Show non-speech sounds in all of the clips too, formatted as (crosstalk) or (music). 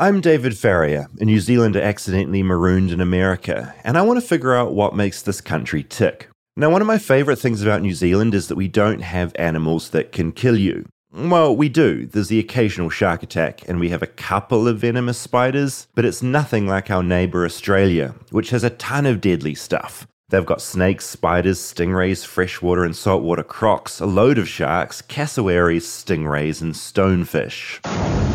I'm David Farrier, a New Zealander accidentally marooned in America, and I want to figure out what makes this country tick. Now, one of my favourite things about New Zealand is that we don't have animals that can kill you. Well, we do. There's the occasional shark attack, and we have a couple of venomous spiders, but it's nothing like our neighbour Australia, which has a ton of deadly stuff. They've got snakes, spiders, stingrays, freshwater and saltwater crocs, a load of sharks, cassowaries, stingrays, and stonefish.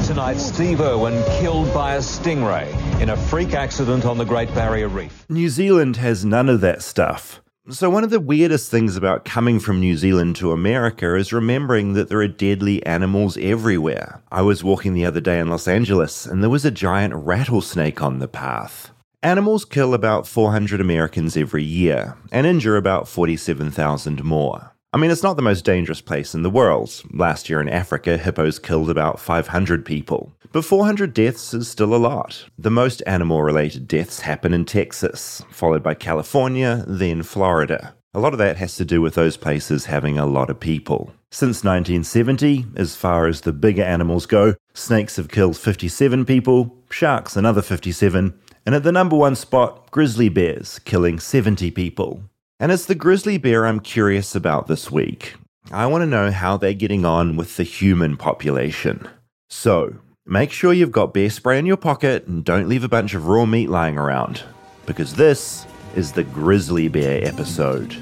Tonight, Steve Irwin killed by a stingray in a freak accident on the Great Barrier Reef. New Zealand has none of that stuff. So, one of the weirdest things about coming from New Zealand to America is remembering that there are deadly animals everywhere. I was walking the other day in Los Angeles and there was a giant rattlesnake on the path. Animals kill about 400 Americans every year and injure about 47,000 more. I mean, it's not the most dangerous place in the world. Last year in Africa, hippos killed about 500 people. But 400 deaths is still a lot. The most animal related deaths happen in Texas, followed by California, then Florida. A lot of that has to do with those places having a lot of people. Since 1970, as far as the bigger animals go, snakes have killed 57 people, sharks another 57, and at the number one spot, grizzly bears, killing 70 people. And it's the grizzly bear I'm curious about this week. I want to know how they're getting on with the human population. So, make sure you've got bear spray in your pocket and don't leave a bunch of raw meat lying around, because this is the grizzly bear episode.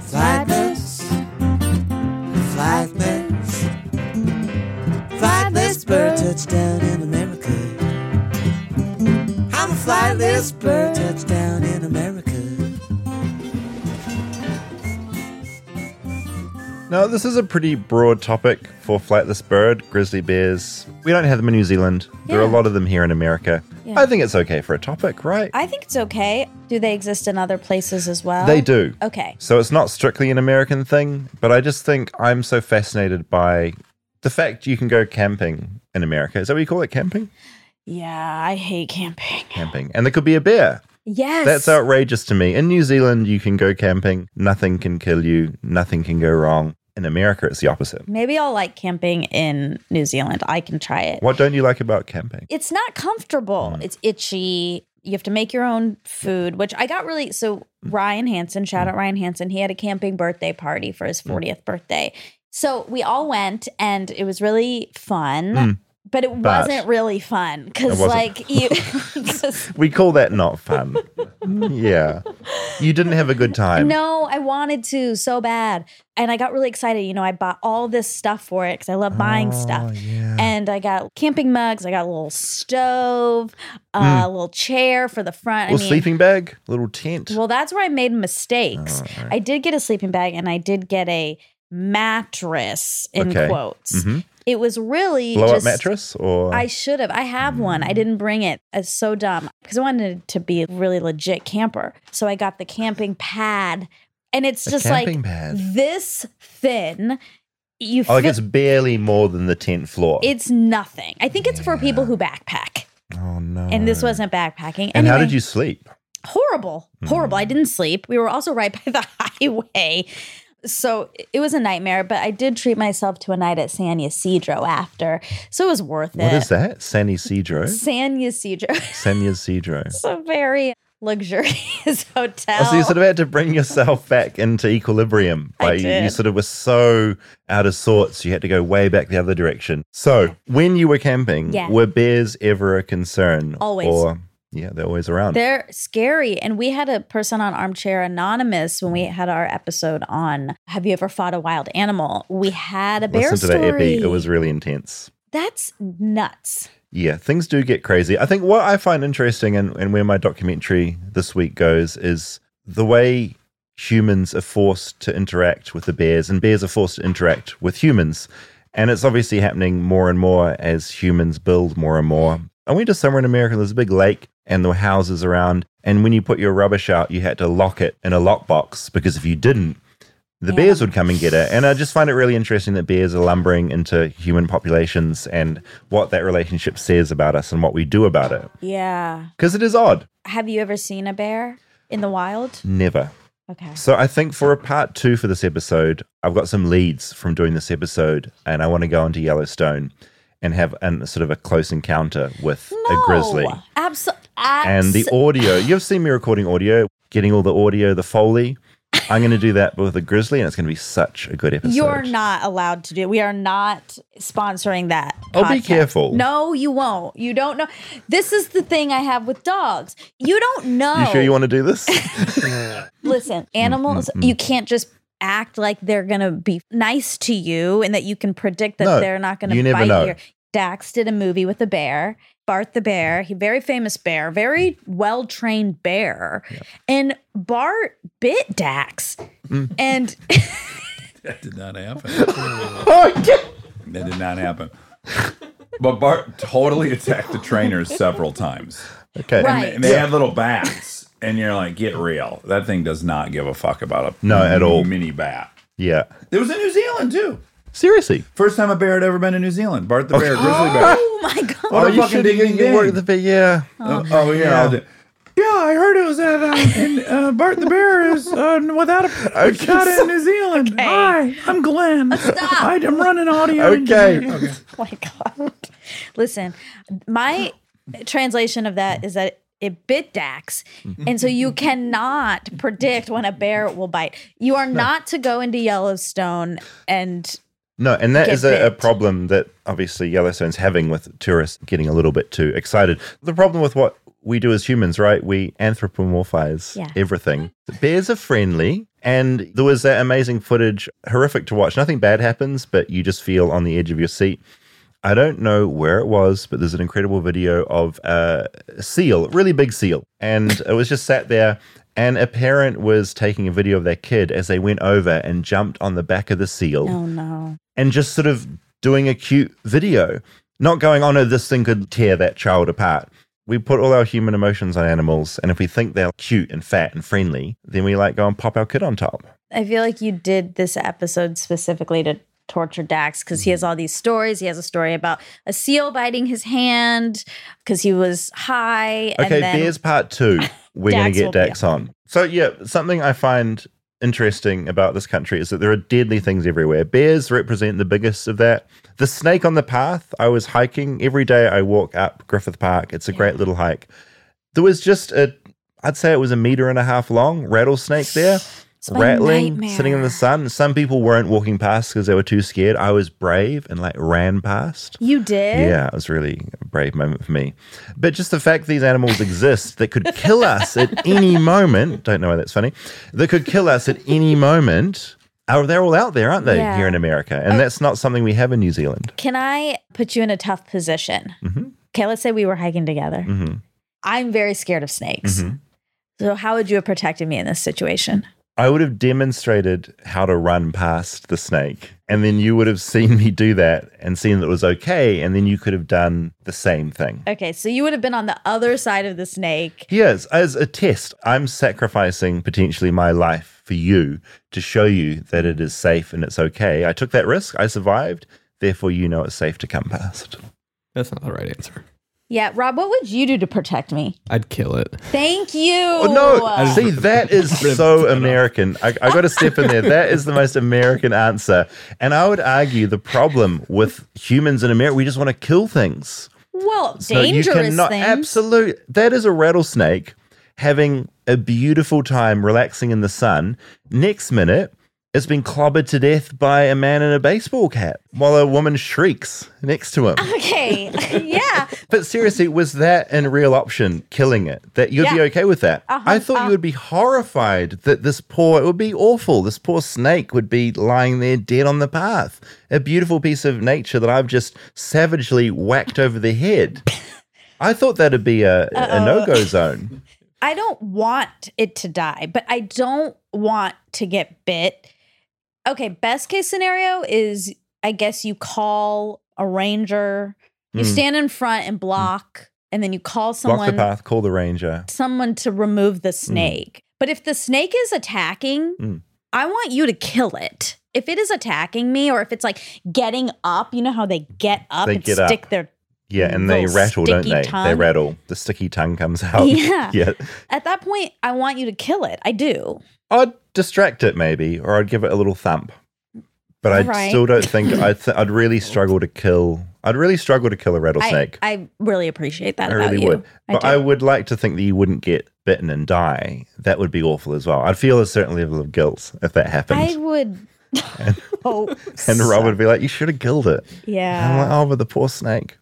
Flightless, flightless, I'm a flightless bird touchdown in America. Now, this is a pretty broad topic for flightless bird, grizzly bears. We don't have them in New Zealand. There are a lot of them here in America. Yeah. I think it's okay for a topic, right? I think it's okay. Do they exist in other places as well? They do. Okay. So it's not strictly an American thing, but I just think I'm so fascinated by the fact you can go camping in America. Is that what you call it? Camping? Yeah, I hate camping. Camping. And there could be a bear. Yes. That's outrageous to me. In New Zealand, you can go camping, nothing can kill you, nothing can go wrong. In America, it's the opposite. Maybe I'll like camping in New Zealand. I can try it. What don't you like about camping? It's not comfortable. Mm. It's itchy. You have to make your own food, which I got really. So, Mm. Ryan Hansen, shout out Ryan Hansen, he had a camping birthday party for Mm. his 40th birthday. So, we all went and it was really fun. Mm. But it But- wasn't really fun because, like, you, (laughs) (laughs) We call that not fun. yeah. You didn't have a good time. No, I wanted to so bad. And I got really excited. You know, I bought all this stuff for it because I love buying stuff. Oh, yeah. And I got camping mugs, I got a little stove, uh, a little chair for the front. I mean, sleeping bag, little tent. well, that's where I made mistakes. Right. I did get a sleeping bag and I did get a mattress in Okay. quotes. Mhm. It was really Blow up just, mattress or I should have. I have one. I didn't bring it. It's so dumb because I wanted to be a really legit camper. So I got the camping pad, and it's A just like pad. this thin. You Oh, like it's barely more than the tent floor. it's nothing. I think it's for people who backpack, oh no. and this wasn't backpacking. And how did you sleep? Horrible, horrible. I hmm. didn't sleep. We were also right (laughs) by the highway. So it was a nightmare, but I did treat myself to a night at San Ysidro after. So it was worth it. What is that? (laughs) San Ysidro? San Ysidro. San (laughs) Ysidro. It's a very luxurious (laughs) hotel. Oh, so you sort of had to bring yourself back into equilibrium. I Like you, you sort of were so out of sorts, you had to go way back the other direction. So when you were camping, Yeah. were bears ever a concern? Always. Or yeah, they're always around. They're scary. And we had a person on Armchair Anonymous when we mm. had our episode on Have you ever fought a wild animal? We had a bear Listen to story. that epi. It was really intense. That's nuts. Yeah, things do get crazy. I think what I find interesting and, and where my documentary this week goes is the way humans are forced to interact with the bears and bears are forced to interact with humans. And it's obviously happening more and more as humans build more and more. I went to somewhere in America, there's a big lake and the houses around. And when you put your rubbish out, you had to lock it in a lockbox because if you didn't, the Yeah. bears would come and get it. And I just find it really interesting that bears are lumbering into human populations and what that relationship says about us and what we do about it. Yeah. Because it is odd. Have you ever seen a bear in the wild? Never. Okay. So I think for a part two for this episode, I've got some leads from doing this episode and I want to go into Yellowstone. and have an, sort of a close encounter with a grizzly. Absolutely. And the audio, you've seen me recording audio, getting all the audio, the Foley. I'm going to do that with a grizzly, and it's going to be such a good episode. You're not allowed to do it. We are not sponsoring that. Oh, be careful. No, you won't. You don't know. This is the thing I have with dogs. You don't know. You sure you want to do this? (laughs) Listen, mm, animals, mm, mm, you can't just act like they're going to be nice to you and that you can predict that No, they're not going to bite know. you. Dax did a movie with a bear, Bart the bear, he very famous bear, very well trained bear. And Bart bit Dax. Mm. And (laughs) That did not happen. oh, (laughs) That did not happen. But Bart totally attacked the trainers several times. okay. Right. And they had little bats. And you're like, get real. That thing does not give a fuck about a No, at all. mini bat. Yeah. It was in New Zealand too. Seriously. First time a bear had ever been in New Zealand. Bart the bear, grizzly bear. oh my God. What a you fucking should ding ding ding. work the bit. Yeah. Oh, oh, yeah. I'll do- Yeah, I heard it was at uh, in, uh, Bart the Bear is uh, without a, (laughs) a shot in New Zealand. Hi, I'm Glenn. I, am running audio. Okay. engineering. (laughs) Oh my God. Listen, my translation of that is that it bit Dax. And so you cannot predict when a bear will bite. You are not to go into Yellowstone and No, and that is a, a problem that obviously Yellowstone's having with tourists getting a little bit too excited. The problem with what we do as humans, right? We anthropomorphize Yeah. everything. Bears are friendly, and there was that amazing footage, horrific to watch. Nothing bad happens, but you just feel on the edge of your seat. I don't know where it was, but there's an incredible video of a seal, a really big seal, and it was just sat there. And a parent was taking a video of their kid as they went over and jumped on the back of the seal oh no. And just sort of doing a cute video, not going, oh no, this thing could tear that child apart. We put all our human emotions on animals, and if we think they're cute and fat and friendly, then we like go and pop our kid on top. I feel like you did this episode specifically to torture Dax because he has all these stories. He has a story about a seal biting his hand because he was high. and Okay, then, Bears Part Two. (laughs) We're going to get Dax on. So yeah, something I find interesting about this country is that there are deadly things everywhere. Bears represent the biggest of that. The snake on the path. I was hiking every day. I walk up Griffith Park. It's a great little hike. There was just a, I'd say it was a meter and a half long rattlesnake there. It's rattling, sitting in the sun. Some people weren't walking past because they were too scared. I was brave and like ran past. You did? Yeah, it was really a brave moment for me. But just the fact these animals exist that could kill us at any moment, don't know why that's funny, that could kill us at any moment, are they're all out there, aren't they, Yeah. here in America? And that's not something we have in New Zealand. Can I put you in a tough position? Mhm. Okay, let's say we were hiking together. hmm I'm very scared of snakes. Mhm. So, how would you have protected me in this situation? I would have demonstrated how to run past the snake. And then you would have seen me do that and seen that it was okay. And then you could have done the same thing. Okay, so you would have been on the other side of the snake. Yes, as a test, I'm sacrificing potentially my life for you to show you that it is safe and it's okay. I took that risk, I survived, therefore you know it's safe to come past. That's not the right answer. Yeah, Rob, what would you do to protect me? I'd kill it. Thank you. Oh no! See, that (laughs) is so American. I, I got to step in there. That is the most American answer. And I would argue the problem with humans in America, we just want to kill things. Well, So you dangerous cannot things. absolute. That is a rattlesnake having a beautiful time relaxing in the sun. Next minute, it's been clobbered to death by a man in a baseball cap while a woman shrieks next to him. Okay, (laughs) yeah. But seriously, was that a real option, killing it? That you'd be okay with that? Uh-huh, I thought uh- you would be horrified that this poor, it would be awful. This poor snake would be lying there dead on the path. A beautiful piece of nature that I've just savagely whacked over the head. (laughs) I thought that'd be a, a no go zone. I don't want it to die, but I don't want to get bit. Okay, best case scenario is I guess you call a ranger, you Mm. stand in front and block, and then you call someone. Block the path, call the ranger. someone to remove the snake. But if the snake is attacking, Mm. I want you to kill it. If it is attacking me or if it's like getting up, you know how they get up They and get up. stick their Yeah, and they rattle, don't they? They rattle. The sticky tongue comes out. Yeah. (laughs) yeah. At that point, I want you to kill it. I do. I'd distract it maybe, or I'd give it a little thump. But I Right. still don't think I'd, (coughs) th- I'd really struggle to kill. I'd really struggle to kill a rattlesnake. I really appreciate that I about really you. would. But I, do. would like to think that you wouldn't get bitten and die. That would be awful as well. I'd feel a certain level of guilt if that happened. I would (laughs) hope. (laughs) and Rob would be like, "You should have killed it." Yeah. I'm like, "Oh, but the poor snake."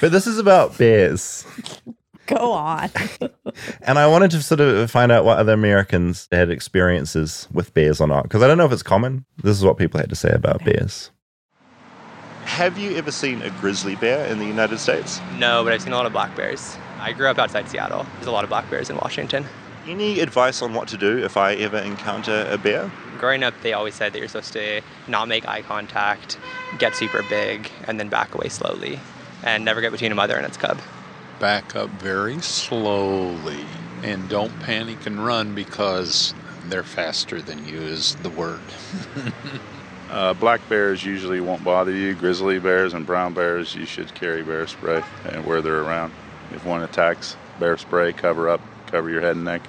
But this is about bears, (laughs) (laughs) Go on. and I wanted to sort of find out what other Americans had experiences with bears or not, because I don't know if it's common. This is what people had to say about bears. Have you ever seen a grizzly bear in the United States? No, but I've seen a lot of black bears. I grew up outside Seattle. There's a lot of black bears in Washington. Any advice on what to do if I ever encounter a bear? Growing up, they always said that you're supposed to not make eye contact, get super big, and then back away slowly, and never get between a mother and its cub. Back up very slowly and don't panic and run because they're faster than you is the word. (laughs) Uh, black bears usually won't bother you. Grizzly bears and brown bears, you should carry bear spray and where they're around. If one attacks, bear spray, cover up, cover your head and neck.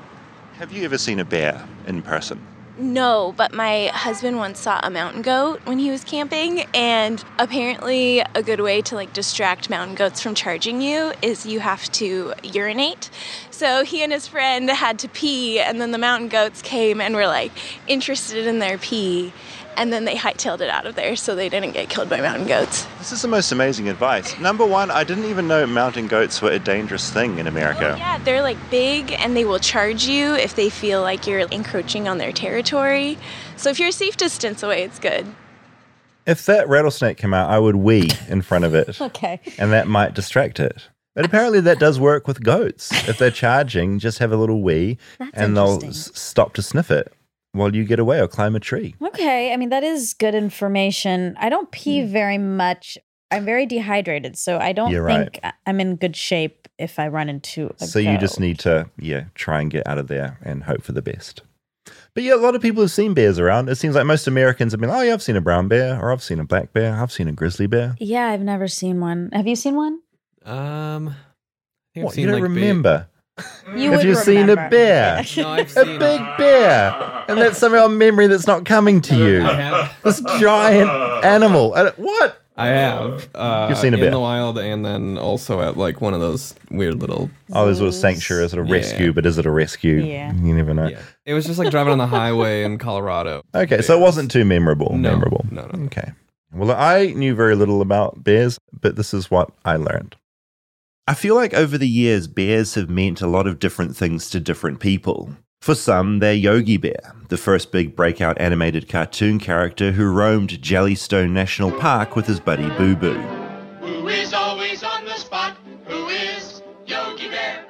Have you ever seen a bear in person? No, but my husband once saw a mountain goat when he was camping, and apparently, a good way to like distract mountain goats from charging you is you have to urinate. So he and his friend had to pee, and then the mountain goats came and were like interested in their pee, and then they hightailed it out of there so they didn't get killed by mountain goats. This is the most amazing advice. Number one, I didn't even know mountain goats were a dangerous thing in America. Yeah, they're like big and they will charge you if they feel like you're encroaching on their territory. So if you're a safe distance away, it's good. If that rattlesnake came out, I would wee in front of it, (laughs) Okay. and that might distract it. But apparently, that does work with goats. If they're charging, just have a little wee, That's and they'll s- stop to sniff it while you get away or climb a tree. Okay. I mean, that is good information. I don't pee very much. I'm very dehydrated, so I don't. You're think I- I'm in good shape if I run into a So you just need to, yeah, try and get out of there and hope for the best. But yeah, a lot of people have seen bears around. It seems like most Americans have been, oh yeah, I've seen a brown bear, or I've seen a black bear, I've seen a grizzly bear. Yeah, I've never seen one. Have you seen one? Um, I think I've What, seen you don't like big- remember? You Have you seen a bear? (laughs) No, I've A seen big bear, and that's somehow a memory that's not coming to you. I have. This giant animal. And what? I have. Uh, You've seen a in bear? the wild, and then also at like one of those weird little. Oh, there's a little sanctuary, a sort of Yeah. rescue, but is it a rescue? Yeah. You never know. Yeah, it was just like driving on the highway in Colorado. Okay, so it wasn't too memorable. No, memorable. no, no. Okay. Well, I knew very little about bears, but this is what I learned. I feel like over the years, bears have meant a lot of different things to different people. For some, they're Yogi Bear, the first big breakout animated cartoon character who roamed Jellystone National Park with his buddy Boo Boo. Who is always on the spot? Who is Yogi Bear?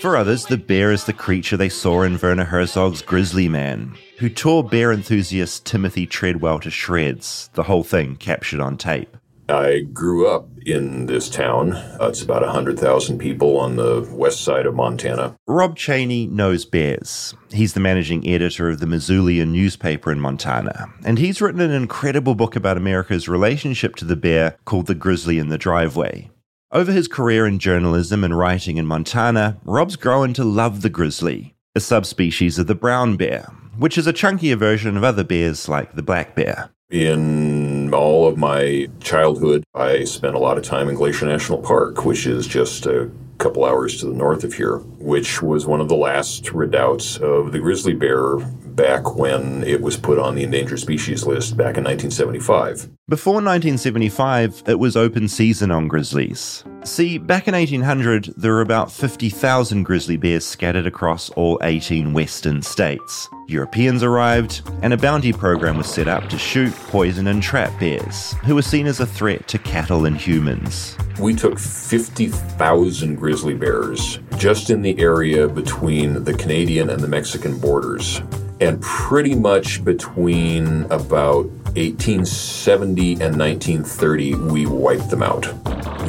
For others, the bear is the creature they saw in Werner Herzog's Grizzly Man, who tore bear enthusiast Timothy Treadwell to shreds, the whole thing captured on tape. I grew up in this town. Uh, it's about 100,000 people on the west side of Montana. Rob Chaney knows bears. He's the managing editor of the Missoulian newspaper in Montana, and he's written an incredible book about America's relationship to the bear called The Grizzly in the Driveway. Over his career in journalism and writing in Montana, Rob's grown to love the grizzly, a subspecies of the brown bear, which is a chunkier version of other bears like the black bear. In all of my childhood, I spent a lot of time in Glacier National Park, which is just a couple hours to the north of here, which was one of the last redoubts of the grizzly bear back when it was put on the endangered species list back in 1975. Before 1975, it was open season on grizzlies. See, back in 1800, there were about 50,000 grizzly bears scattered across all 18 western states. Europeans arrived, and a bounty program was set up to shoot, poison, and trap bears, who were seen as a threat to cattle and humans. We took 50,000 grizzly bears just in the area between the Canadian and the Mexican borders. And pretty much between about 1870 and 1930, we wiped them out.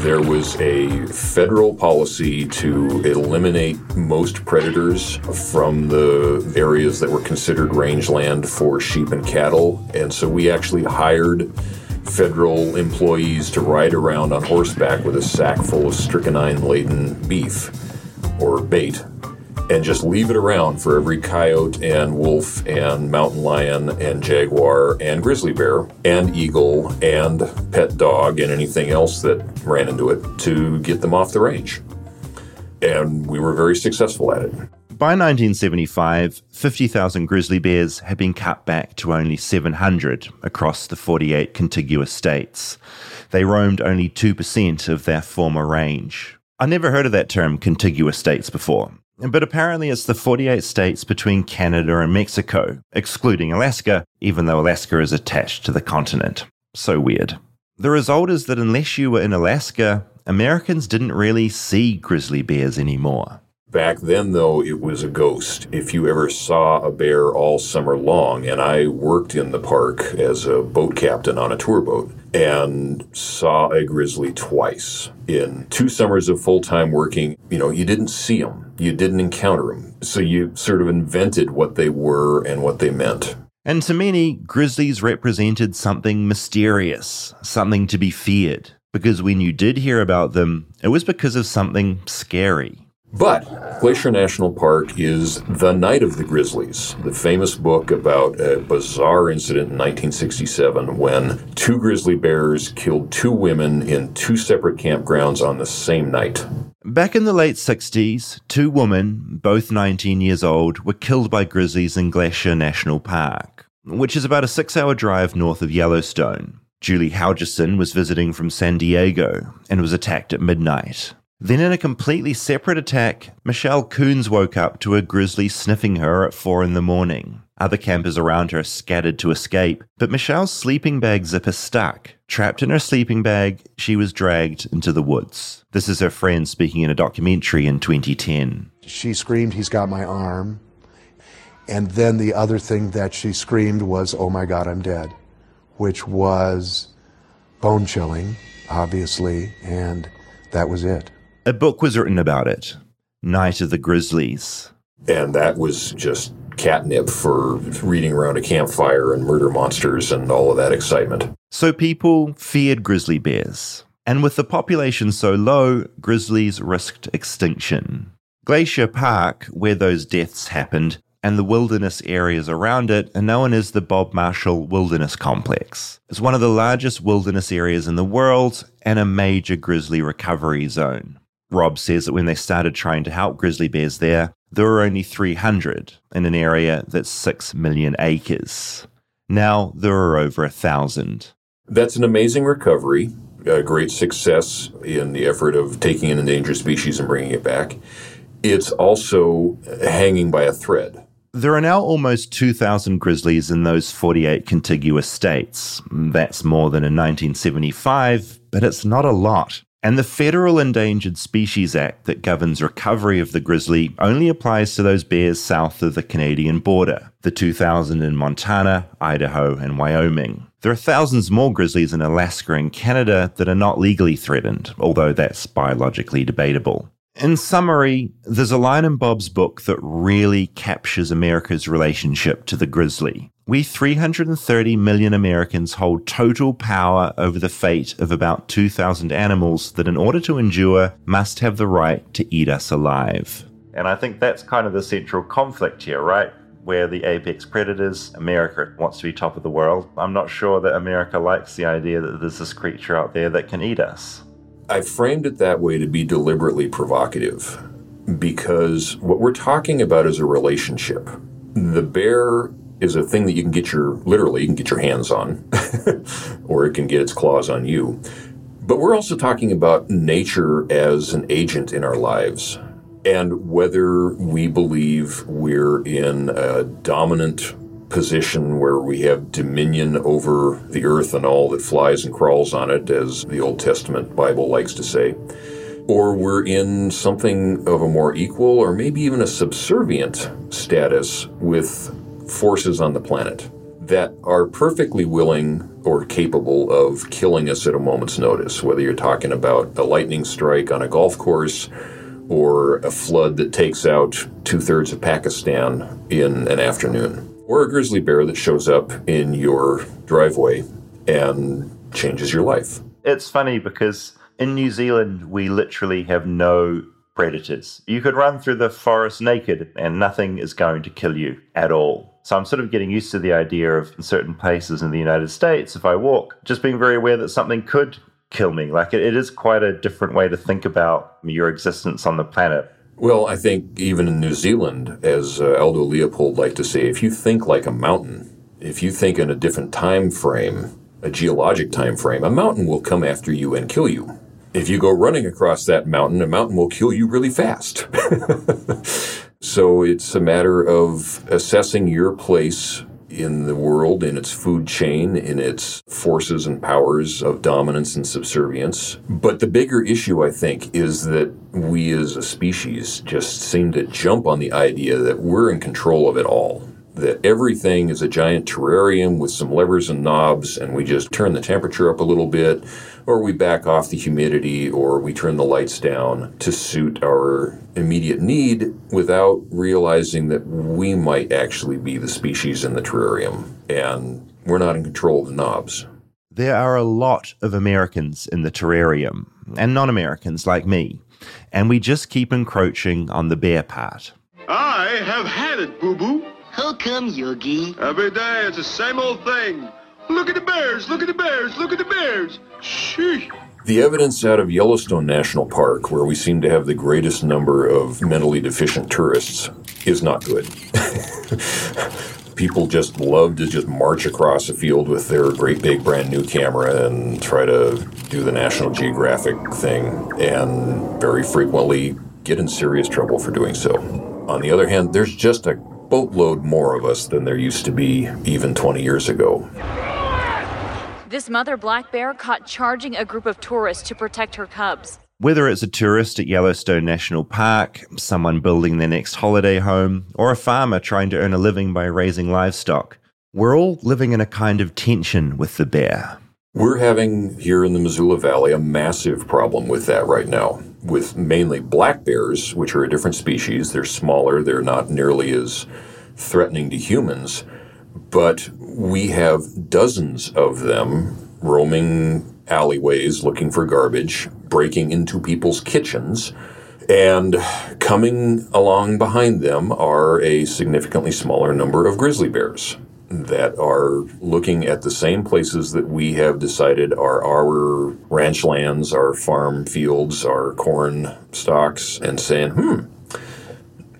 There was a federal policy to eliminate most predators from the areas that were considered rangeland for sheep and cattle. And so we actually hired federal employees to ride around on horseback with a sack full of strychnine laden beef or bait. And just leave it around for every coyote and wolf and mountain lion and jaguar and grizzly bear and eagle and pet dog and anything else that ran into it to get them off the range. And we were very successful at it. By 1975, 50,000 grizzly bears had been cut back to only 700 across the 48 contiguous states. They roamed only 2% of their former range. I never heard of that term contiguous states before, but apparently it's the 48 states between Canada and Mexico, excluding Alaska, even though Alaska is attached to the continent. So weird. The result is that unless you were in Alaska, Americans didn't really see grizzly bears anymore. Back then, though, it was a ghost. If you ever saw a bear all summer long, and I worked in the park as a boat captain on a tour boat and saw a grizzly twice in two summers of full time working, you know, you didn't see them, you didn't encounter them. So you sort of invented what they were and what they meant. And to many, grizzlies represented something mysterious, something to be feared. Because when you did hear about them, it was because of something scary. But Glacier National Park is the night of the grizzlies, the famous book about a bizarre incident in 1967 when two grizzly bears killed two women in two separate campgrounds on the same night. Back in the late 60s, two women, both 19 years old, were killed by grizzlies in Glacier National Park, which is about a six hour drive north of Yellowstone. Julie Helgeson was visiting from San Diego and was attacked at midnight. Then, in a completely separate attack, Michelle Koons woke up to a grizzly sniffing her at 4 in the morning. Other campers around her scattered to escape, but Michelle's sleeping bag zipper stuck. Trapped in her sleeping bag, she was dragged into the woods. This is her friend speaking in a documentary in 2010. She screamed, He's got my arm. And then the other thing that she screamed was, Oh my God, I'm dead, which was bone chilling, obviously, and that was it. A book was written about it Night of the Grizzlies. And that was just catnip for reading around a campfire and murder monsters and all of that excitement. So people feared grizzly bears. And with the population so low, grizzlies risked extinction. Glacier Park, where those deaths happened, and the wilderness areas around it are known as the Bob Marshall Wilderness Complex. It's one of the largest wilderness areas in the world and a major grizzly recovery zone. Rob says that when they started trying to help grizzly bears there, there are only 300 in an area that's 6 million acres. Now there are over a thousand. That's an amazing recovery, a great success in the effort of taking an endangered species and bringing it back. It's also hanging by a thread. There are now almost 2,000 grizzlies in those 48 contiguous states. That's more than in 1975, but it's not a lot. And the Federal Endangered Species Act that governs recovery of the grizzly only applies to those bears south of the Canadian border, the 2,000 in Montana, Idaho, and Wyoming. There are thousands more grizzlies in Alaska and Canada that are not legally threatened, although that's biologically debatable. In summary, there's a line in Bob's book that really captures America's relationship to the grizzly. We 330 million Americans hold total power over the fate of about 2,000 animals that, in order to endure, must have the right to eat us alive. And I think that's kind of the central conflict here, right? Where the apex predators, America wants to be top of the world. I'm not sure that America likes the idea that there's this creature out there that can eat us. I framed it that way to be deliberately provocative because what we're talking about is a relationship. The bear is a thing that you can get your literally you can get your hands on (laughs) or it can get its claws on you. But we're also talking about nature as an agent in our lives and whether we believe we're in a dominant position where we have dominion over the earth and all that flies and crawls on it, as the Old Testament Bible likes to say, or we're in something of a more equal or maybe even a subservient status with forces on the planet that are perfectly willing or capable of killing us at a moment's notice, whether you're talking about a lightning strike on a golf course or a flood that takes out two thirds of Pakistan in an afternoon or a grizzly bear that shows up in your driveway and changes your life. It's funny because in New Zealand, we literally have no predators. You could run through the forest naked and nothing is going to kill you at all. So I'm sort of getting used to the idea of in certain places in the United States, if I walk, just being very aware that something could kill me. Like it, it is quite a different way to think about your existence on the planet. Well, I think even in New Zealand, as uh, Aldo Leopold liked to say, if you think like a mountain, if you think in a different time frame, a geologic time frame, a mountain will come after you and kill you. If you go running across that mountain, a mountain will kill you really fast. (laughs) so it's a matter of assessing your place in the world, in its food chain, in its forces and powers of dominance and subservience. But the bigger issue, I think, is that we as a species just seem to jump on the idea that we're in control of it all. That everything is a giant terrarium with some levers and knobs, and we just turn the temperature up a little bit, or we back off the humidity, or we turn the lights down to suit our immediate need without realizing that we might actually be the species in the terrarium and we're not in control of the knobs. There are a lot of Americans in the terrarium, and non Americans like me, and we just keep encroaching on the bear part. I have had it, Boo Boo. How come, Yogi? Every day it's the same old thing. Look at the bears, look at the bears, look at the bears. Sheesh. The evidence out of Yellowstone National Park, where we seem to have the greatest number of mentally deficient tourists, is not good. (laughs) People just love to just march across a field with their great big brand new camera and try to do the National Geographic thing, and very frequently get in serious trouble for doing so. On the other hand, there's just a boatload more of us than there used to be even 20 years ago. This mother black bear caught charging a group of tourists to protect her cubs. Whether it's a tourist at Yellowstone National Park, someone building their next holiday home, or a farmer trying to earn a living by raising livestock, we're all living in a kind of tension with the bear. We're having here in the Missoula Valley a massive problem with that right now, with mainly black bears, which are a different species. They're smaller, they're not nearly as threatening to humans, but we have dozens of them roaming alleyways looking for garbage, breaking into people's kitchens. And coming along behind them are a significantly smaller number of grizzly bears that are looking at the same places that we have decided are our ranch lands, our farm fields, our corn stocks, and saying, hmm,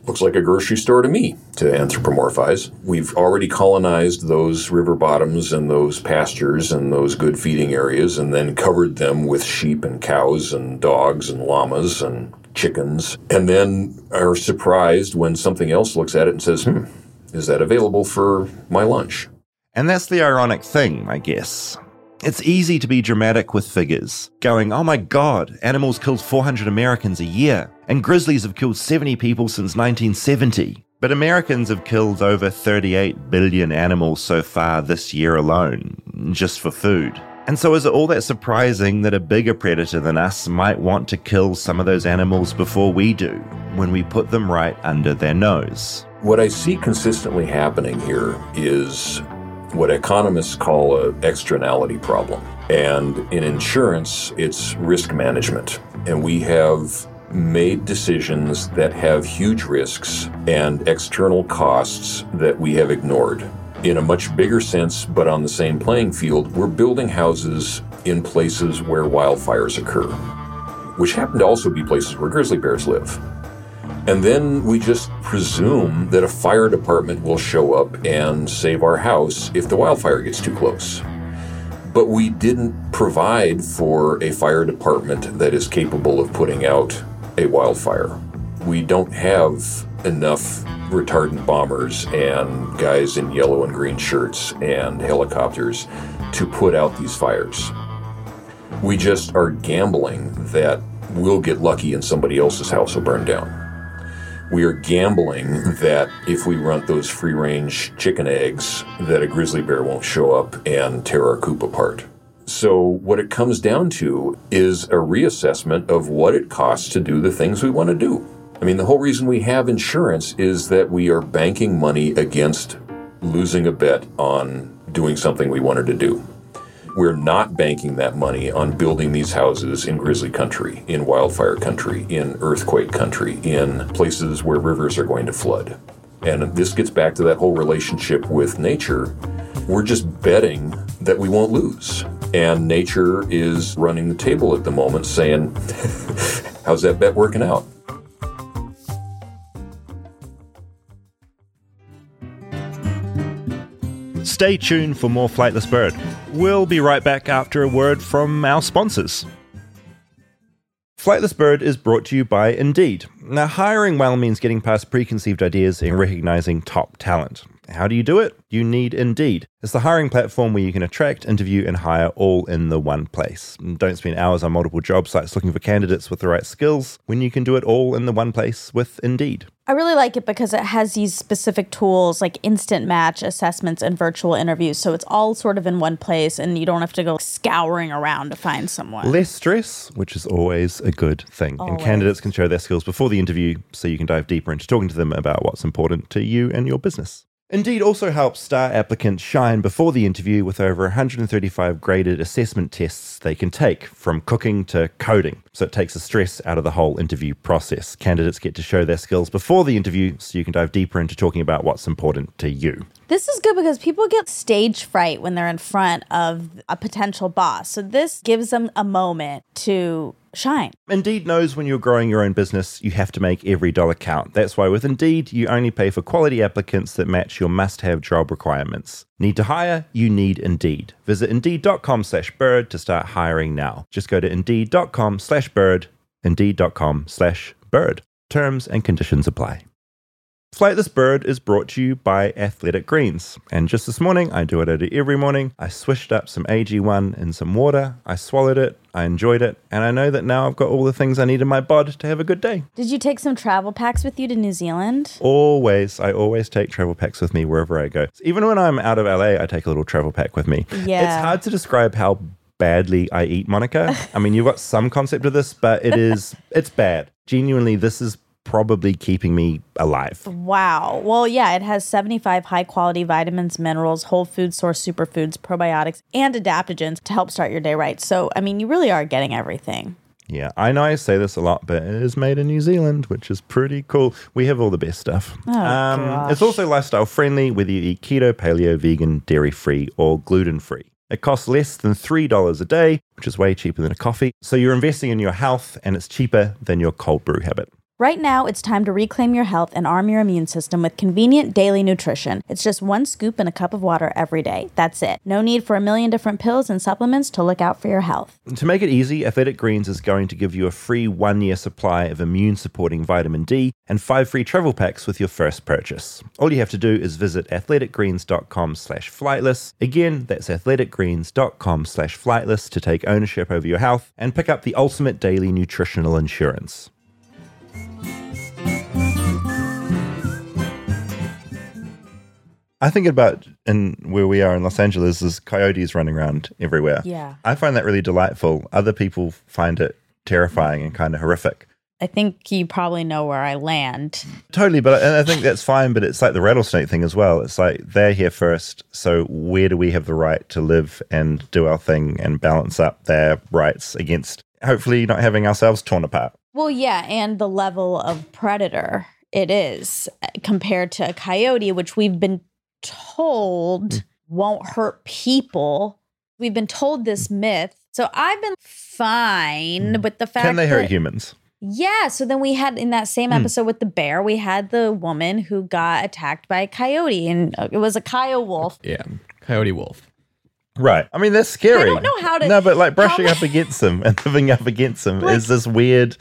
looks like a grocery store to me to anthropomorphize. We've already colonized those river bottoms and those pastures and those good feeding areas and then covered them with sheep and cows and dogs and llamas and chickens, and then are surprised when something else looks at it and says, hmm, is that available for my lunch? And that's the ironic thing, I guess. It's easy to be dramatic with figures, going, oh my god, animals killed 400 Americans a year, and grizzlies have killed 70 people since 1970. But Americans have killed over 38 billion animals so far this year alone, just for food. And so is it all that surprising that a bigger predator than us might want to kill some of those animals before we do, when we put them right under their nose? What I see consistently happening here is what economists call an externality problem. And in insurance, it's risk management. And we have made decisions that have huge risks and external costs that we have ignored. In a much bigger sense, but on the same playing field, we're building houses in places where wildfires occur, which happen to also be places where grizzly bears live. And then we just presume that a fire department will show up and save our house if the wildfire gets too close. But we didn't provide for a fire department that is capable of putting out a wildfire. We don't have enough retardant bombers and guys in yellow and green shirts and helicopters to put out these fires. We just are gambling that we'll get lucky and somebody else's house will burn down we are gambling that if we run those free range chicken eggs, that a grizzly bear won't show up and tear our coop apart. So, what it comes down to is a reassessment of what it costs to do the things we want to do. I mean, the whole reason we have insurance is that we are banking money against losing a bet on doing something we wanted to do. We're not banking that money on building these houses in grizzly country, in wildfire country, in earthquake country, in places where rivers are going to flood. And this gets back to that whole relationship with nature. We're just betting that we won't lose. And nature is running the table at the moment saying, (laughs) How's that bet working out? Stay tuned for more Flightless Bird. We'll be right back after a word from our sponsors. Flightless Bird is brought to you by Indeed. Now, hiring well means getting past preconceived ideas and recognizing top talent. How do you do it? You need Indeed. It's the hiring platform where you can attract, interview, and hire all in the one place. Don't spend hours on multiple job sites looking for candidates with the right skills when you can do it all in the one place with Indeed. I really like it because it has these specific tools like instant match assessments and virtual interviews. So it's all sort of in one place and you don't have to go scouring around to find someone. Less stress, which is always a good thing. And candidates can show their skills before the interview so you can dive deeper into talking to them about what's important to you and your business. Indeed also helps star applicants shine before the interview with over 135 graded assessment tests they can take, from cooking to coding. So it takes the stress out of the whole interview process. Candidates get to show their skills before the interview so you can dive deeper into talking about what's important to you. This is good because people get stage fright when they're in front of a potential boss. So this gives them a moment to shine. Indeed knows when you're growing your own business, you have to make every dollar count. That's why with Indeed, you only pay for quality applicants that match your must-have job requirements. Need to hire? You need Indeed. Visit Indeed.com slash bird to start hiring now. Just go to Indeed.com slash bird, Indeed.com slash bird. Terms and conditions apply. Flightless Bird is brought to you by Athletic Greens. And just this morning, I do what I do every morning. I swished up some AG1 in some water. I swallowed it. I enjoyed it. And I know that now I've got all the things I need in my bod to have a good day. Did you take some travel packs with you to New Zealand? Always, I always take travel packs with me wherever I go. Even when I'm out of LA, I take a little travel pack with me. Yeah. It's hard to describe how badly I eat, Monica. I mean, you've got some concept of this, but it is, it's bad. Genuinely, this is probably keeping me alive. Wow. Well, yeah, it has 75 high quality vitamins, minerals, whole food source superfoods, probiotics, and adaptogens to help start your day right. So, I mean, you really are getting everything. Yeah, I know I say this a lot, but it is made in New Zealand, which is pretty cool. We have all the best stuff. Oh, um, gosh. it's also lifestyle friendly, whether you eat keto, paleo, vegan, dairy free, or gluten free. It costs less than $3 a day, which is way cheaper than a coffee. So you're investing in your health, and it's cheaper than your cold brew habit. Right now, it's time to reclaim your health and arm your immune system with convenient daily nutrition. It's just one scoop in a cup of water every day. That's it. No need for a million different pills and supplements to look out for your health. To make it easy, Athletic Greens is going to give you a free one year supply of immune supporting vitamin D and five free travel packs with your first purchase. All you have to do is visit athleticgreens.com slash flightless. Again, that's athleticgreens.com slash flightless to take ownership over your health and pick up the ultimate daily nutritional insurance. I think about in where we are in Los Angeles is coyotes running around everywhere. Yeah. I find that really delightful. Other people find it terrifying and kind of horrific. I think you probably know where I land. Totally, but and I think that's fine. But it's like the rattlesnake thing as well. It's like they're here first, so where do we have the right to live and do our thing and balance up their rights against hopefully not having ourselves torn apart? Well, yeah, and the level of predator it is uh, compared to a coyote, which we've been told won't hurt people. We've been told this myth. So I've been fine with the fact Can they hurt humans? Yeah. So then we had in that same Hmm. episode with the bear, we had the woman who got attacked by a coyote, and uh, it was a coyote wolf. Yeah, coyote wolf. Right. I mean, that's scary. I don't know how to- No, but like brushing how- up against them and living up against them Like- is this weird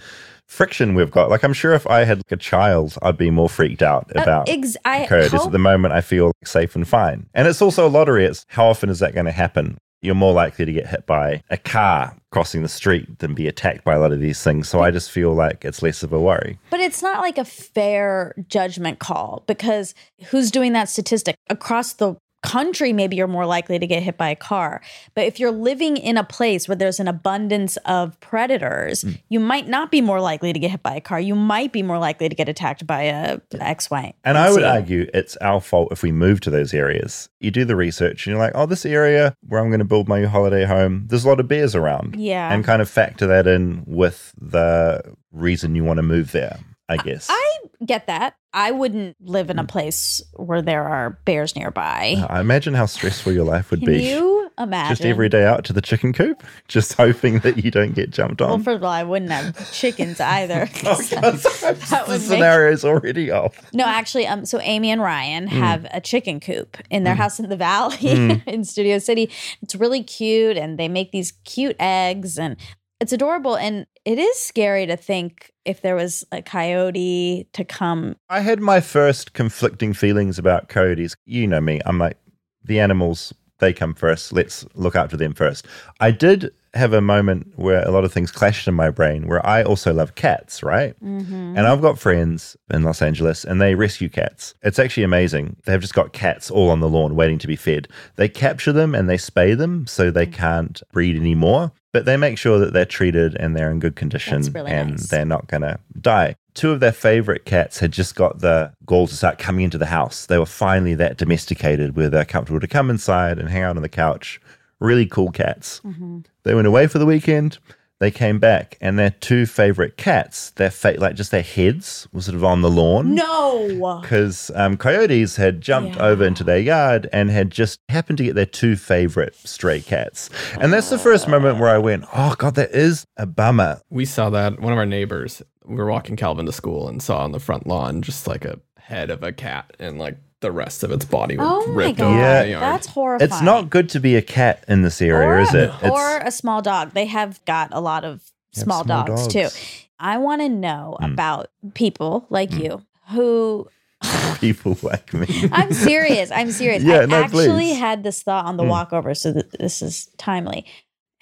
friction we've got. Like, I'm sure if I had like, a child, I'd be more freaked out Uh, about ex- I coyotes. hope- At the moment, I feel like, safe and fine. And it's also a lottery. It's how often is that going to happen? You're more likely to get hit by a car crossing the street than be attacked by a lot of these things. So I just feel like it's less of a worry. But it's not like a fair judgment call because who's doing that statistic across the country, maybe you're more likely to get hit by a car. But if you're living in a place where there's an abundance of predators, Mm. you might not be more likely to get hit by a car. You might be more likely to get attacked by a X-Y. And I would argue it's our fault if we move to those areas. You do the research and you're like, oh, this area where I'm going to build my holiday home, there's a lot of bears around. Yeah. And kind of factor that in with the reason you want to move there, I guess. I get that. I wouldn't live in a place where there are bears nearby. I imagine how stressful your life would Can be. you imagine? Just every day out to the chicken coop, (laughs) just hoping that you don't get jumped on. Well, first of all, I wouldn't have chickens either. (laughs) Oh, (laughs) that the would make scenario's already off. No, actually, um, so Amy and Ryan Mm. have a chicken coop in their Mm. house in the valley Mm. in Studio City. It's really cute, and they make these cute eggs, and it's adorable. And it is scary to think if there was a coyote to come. I had my first conflicting feelings about coyotes. You know me. I'm like, the animals, they come first. Let's look after them first. I did have a moment where a lot of things clashed in my brain where I also love cats, right? Mm-hmm. And I've got friends in Los Angeles and they rescue cats. It's actually amazing. They've just got cats all on the lawn waiting to be fed. They capture them and they spay them so they Mm. can't breed anymore, but they make sure that they're treated and they're in good condition really and nice. they're not going to die. Two of their favorite cats had just got the gall to start coming into the house. They were finally that domesticated where they're comfortable to come inside and hang out on the couch. Really cool cats. Mhm. They went away for the weekend. They came back, and their two favorite cats, their fa- like just their heads, was sort of on the lawn. No. Because um, coyotes had jumped over into their yard and had just happened to get their two favorite stray cats. And that's the first moment where I went, oh, God, that is a bummer. We saw that one of our neighbors. We were walking Calvin to school and saw on the front lawn just like a head of a cat and like the rest of its body was Oh my ripped god, open Yeah. that's horrifying. It's not good to be a cat in this area, or, is it? Or a small dog. They have got a lot of small, small dogs, dogs. too. I want to know Mm. about people like you who (laughs) people like me. (laughs) I'm serious. I'm serious. Yeah, I no, actually please. had this thought on the Mm. walkover, so that this is timely.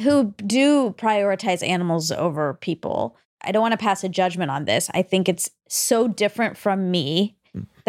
Who do prioritize animals over people? I don't want to pass a judgment on this. I think it's so different from me Mm.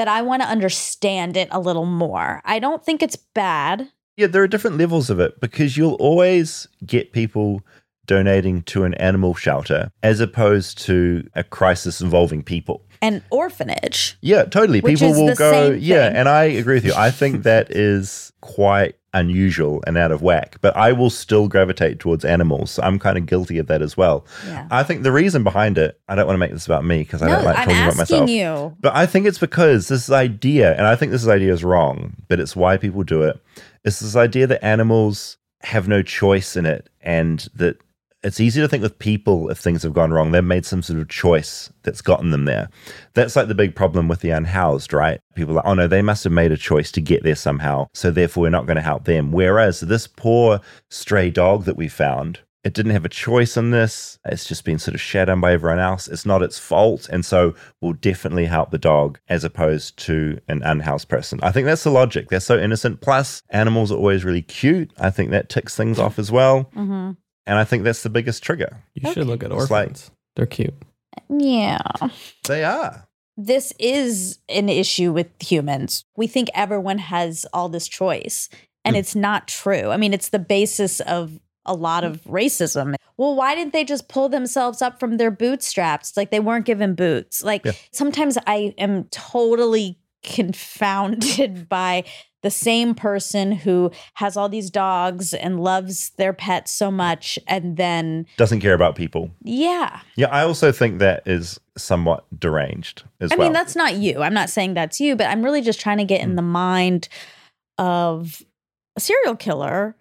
That I want to understand it a little more. I don't think it's bad. Yeah, there are different levels of it because you'll always get people donating to an animal shelter as opposed to a crisis involving people. An orphanage. Yeah, totally. People will go. Yeah, thing. and I agree with you. I think (laughs) that is quite unusual and out of whack, but I will still gravitate towards animals. I'm kind of guilty of that as well. Yeah. I think the reason behind it, I don't want to make this about me because I No, don't like I'm talking about myself. you. But I think it's because this idea, and I think this idea is wrong, but it's why people do it. It's this idea that animals have no choice in it and that it's easy to think with people if things have gone wrong. They've made some sort of choice that's gotten them there. That's like the big problem with the unhoused, right? People are like, oh no, they must have made a choice to get there somehow. So therefore, we're not going to help them. Whereas this poor stray dog that we found, it didn't have a choice in this. It's just been sort of shat on by everyone else. It's not its fault. And so we'll definitely help the dog as opposed to an unhoused person. I think that's the logic. They're so innocent. Plus, animals are always really cute. I think that ticks things off as well. Mm-hmm. And I think that's the biggest trigger. You should look at It's orphans. like- They're cute. Yeah. They are. This is an issue with humans. We think everyone has all this choice, and hmm. it's not true. I mean, it's the basis of a lot of racism. Well, why didn't they just pull themselves up from their bootstraps? Like they weren't given boots. Like Yeah. sometimes I am totally confounded (laughs) by the same person who has all these dogs and loves their pets so much and then Doesn't care about people. yeah Yeah, I also think that is somewhat deranged as I well. mean, that's not you. I'm not saying that's you, but I'm really just trying to Mm. get in the mind of a serial killer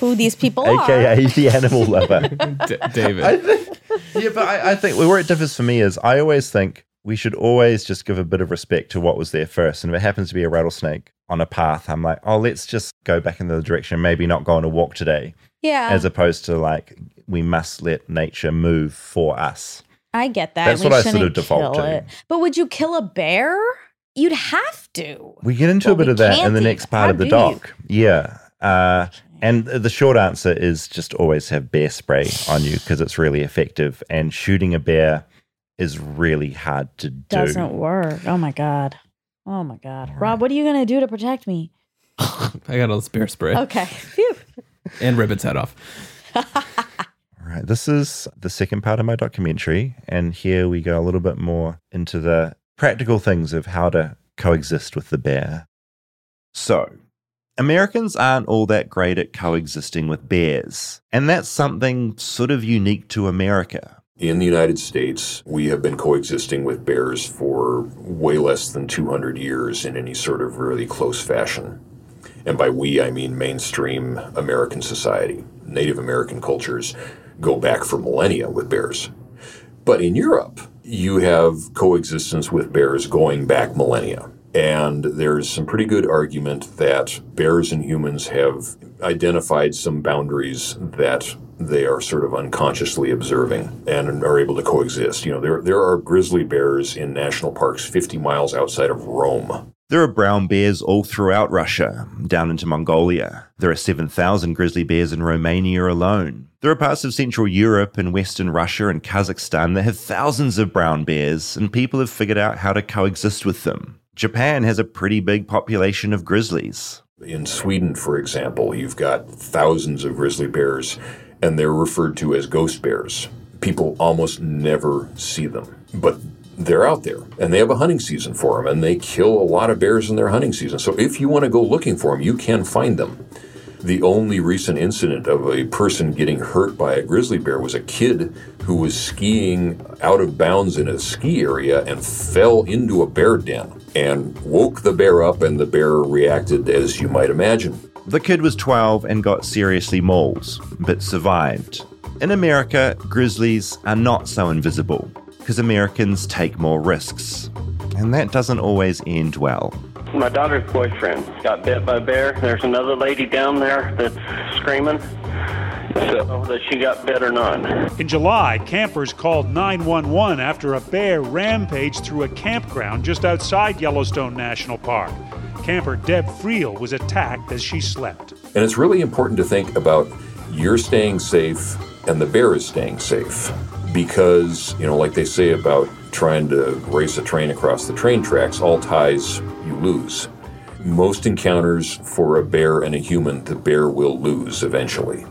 who these people (laughs) are. AKA are. the animal lover. (laughs) D- David. I think, yeah, but I, I think where it differs for me is I always think we should always just give a bit of respect to what was there first. And if it happens to be a rattlesnake on a path, I'm like, oh, let's just go back in the direction, maybe not go on a walk today, Yeah. as opposed to like, we must let nature move for us. I get that. That's We what I sort of default to. it. But would you kill a bear? You'd have to. We get into Well, a bit of that in the next part How of the do doc. Yeah. Uh, and the short answer is just always have bear spray on you because it's really effective. And shooting a bear is really hard to do. It doesn't work. Oh my God. Oh my God. Rob, what are you going to do to protect me? (laughs) I got all this bear spray. Okay. Phew. (laughs) And rip its head off. (laughs) All right, this is the second part of my documentary, and here we go a little bit more into the practical things of how to coexist with the bear. So, Americans aren't all that great at coexisting with bears, and that's something sort of unique to America. In the United States, we have been coexisting with bears for way less than 200 years in any sort of really close fashion. And by we, I mean mainstream American society. Native American cultures go back for millennia with bears. But in Europe, you have coexistence with bears going back millennia. And there's some pretty good argument that bears and humans have identified some boundaries that they are sort of unconsciously observing and are able to coexist. You know, there, there are grizzly bears in national parks 50 miles outside of Rome. There are brown bears all throughout Russia, down into Mongolia. There are 7,000 grizzly bears in Romania alone. There are parts of Central Europe and Western Russia and Kazakhstan that have thousands of brown bears, and people have figured out how to coexist with them. Japan has a pretty big population of grizzlies. In Sweden, for example, you've got thousands of grizzly bears, and they're referred to as ghost bears. People almost never see them, but they're out there, and they have a hunting season for them, and they kill a lot of bears in their hunting season. So if you want to go looking for them, you can find them. The only recent incident of a person getting hurt by a grizzly bear was a kid who was skiing out of bounds in a ski area and fell into a bear den and woke the bear up, and the bear reacted as you might imagine. The kid was 12 and got seriously mauled, but survived. In America, grizzlies are not so invisible because Americans take more risks. And that doesn't always end well. My daughter's boyfriend got bit by a bear. There's another lady down there that's screaming so that she got bit or not. In July, campers called 911 after a bear rampaged through a campground just outside Yellowstone National Park. Camper Deb Freele was attacked as she slept. And it's really important to think about you're staying safe and the bear is staying safe. Because, you know, like they say about trying to race a train across the train tracks, all ties you lose. Most encounters for a bear and a human, the bear will lose eventually.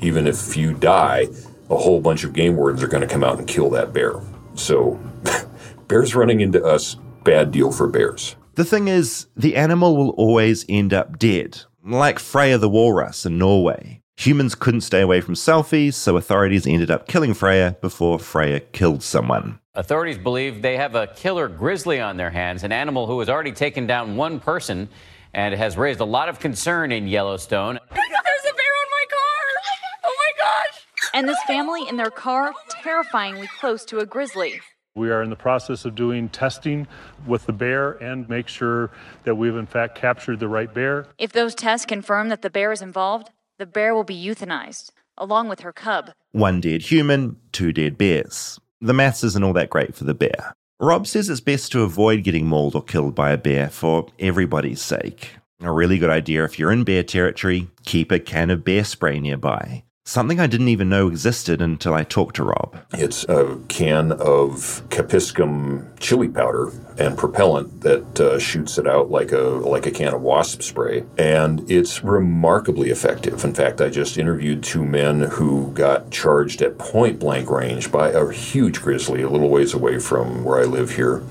Even if you die, a whole bunch of game wardens are going to come out and kill that bear. So, (laughs) bears running into us, bad deal for bears. The thing is, the animal will always end up dead, like Freya the walrus in Norway. Humans couldn't stay away from selfies, so authorities ended up killing Freya before Freya killed someone. Authorities believe they have a killer grizzly on their hands, an animal who has already taken down one person and has raised a lot of concern in Yellowstone. (laughs) There's a bear on my car! Oh my gosh! And this family in their car, terrifyingly close to a grizzly. We are in the process of doing testing with the bear and make sure that we've in fact captured the right bear. If those tests confirm that the bear is involved, the bear will be euthanized, along with her cub. One dead human, two dead bears. The maths isn't all that great for the bear. Rob says it's best to avoid getting mauled or killed by a bear for everybody's sake. A really good idea if you're in bear territory, keep a can of bear spray nearby. Something I didn't even know existed until I talked to Rob. It's a can of capsicum chili powder and propellant that uh, shoots it out like a like a can of wasp spray, and it's remarkably effective. In fact, I just interviewed two men who got charged at point blank range by a huge grizzly a little ways away from where I live here.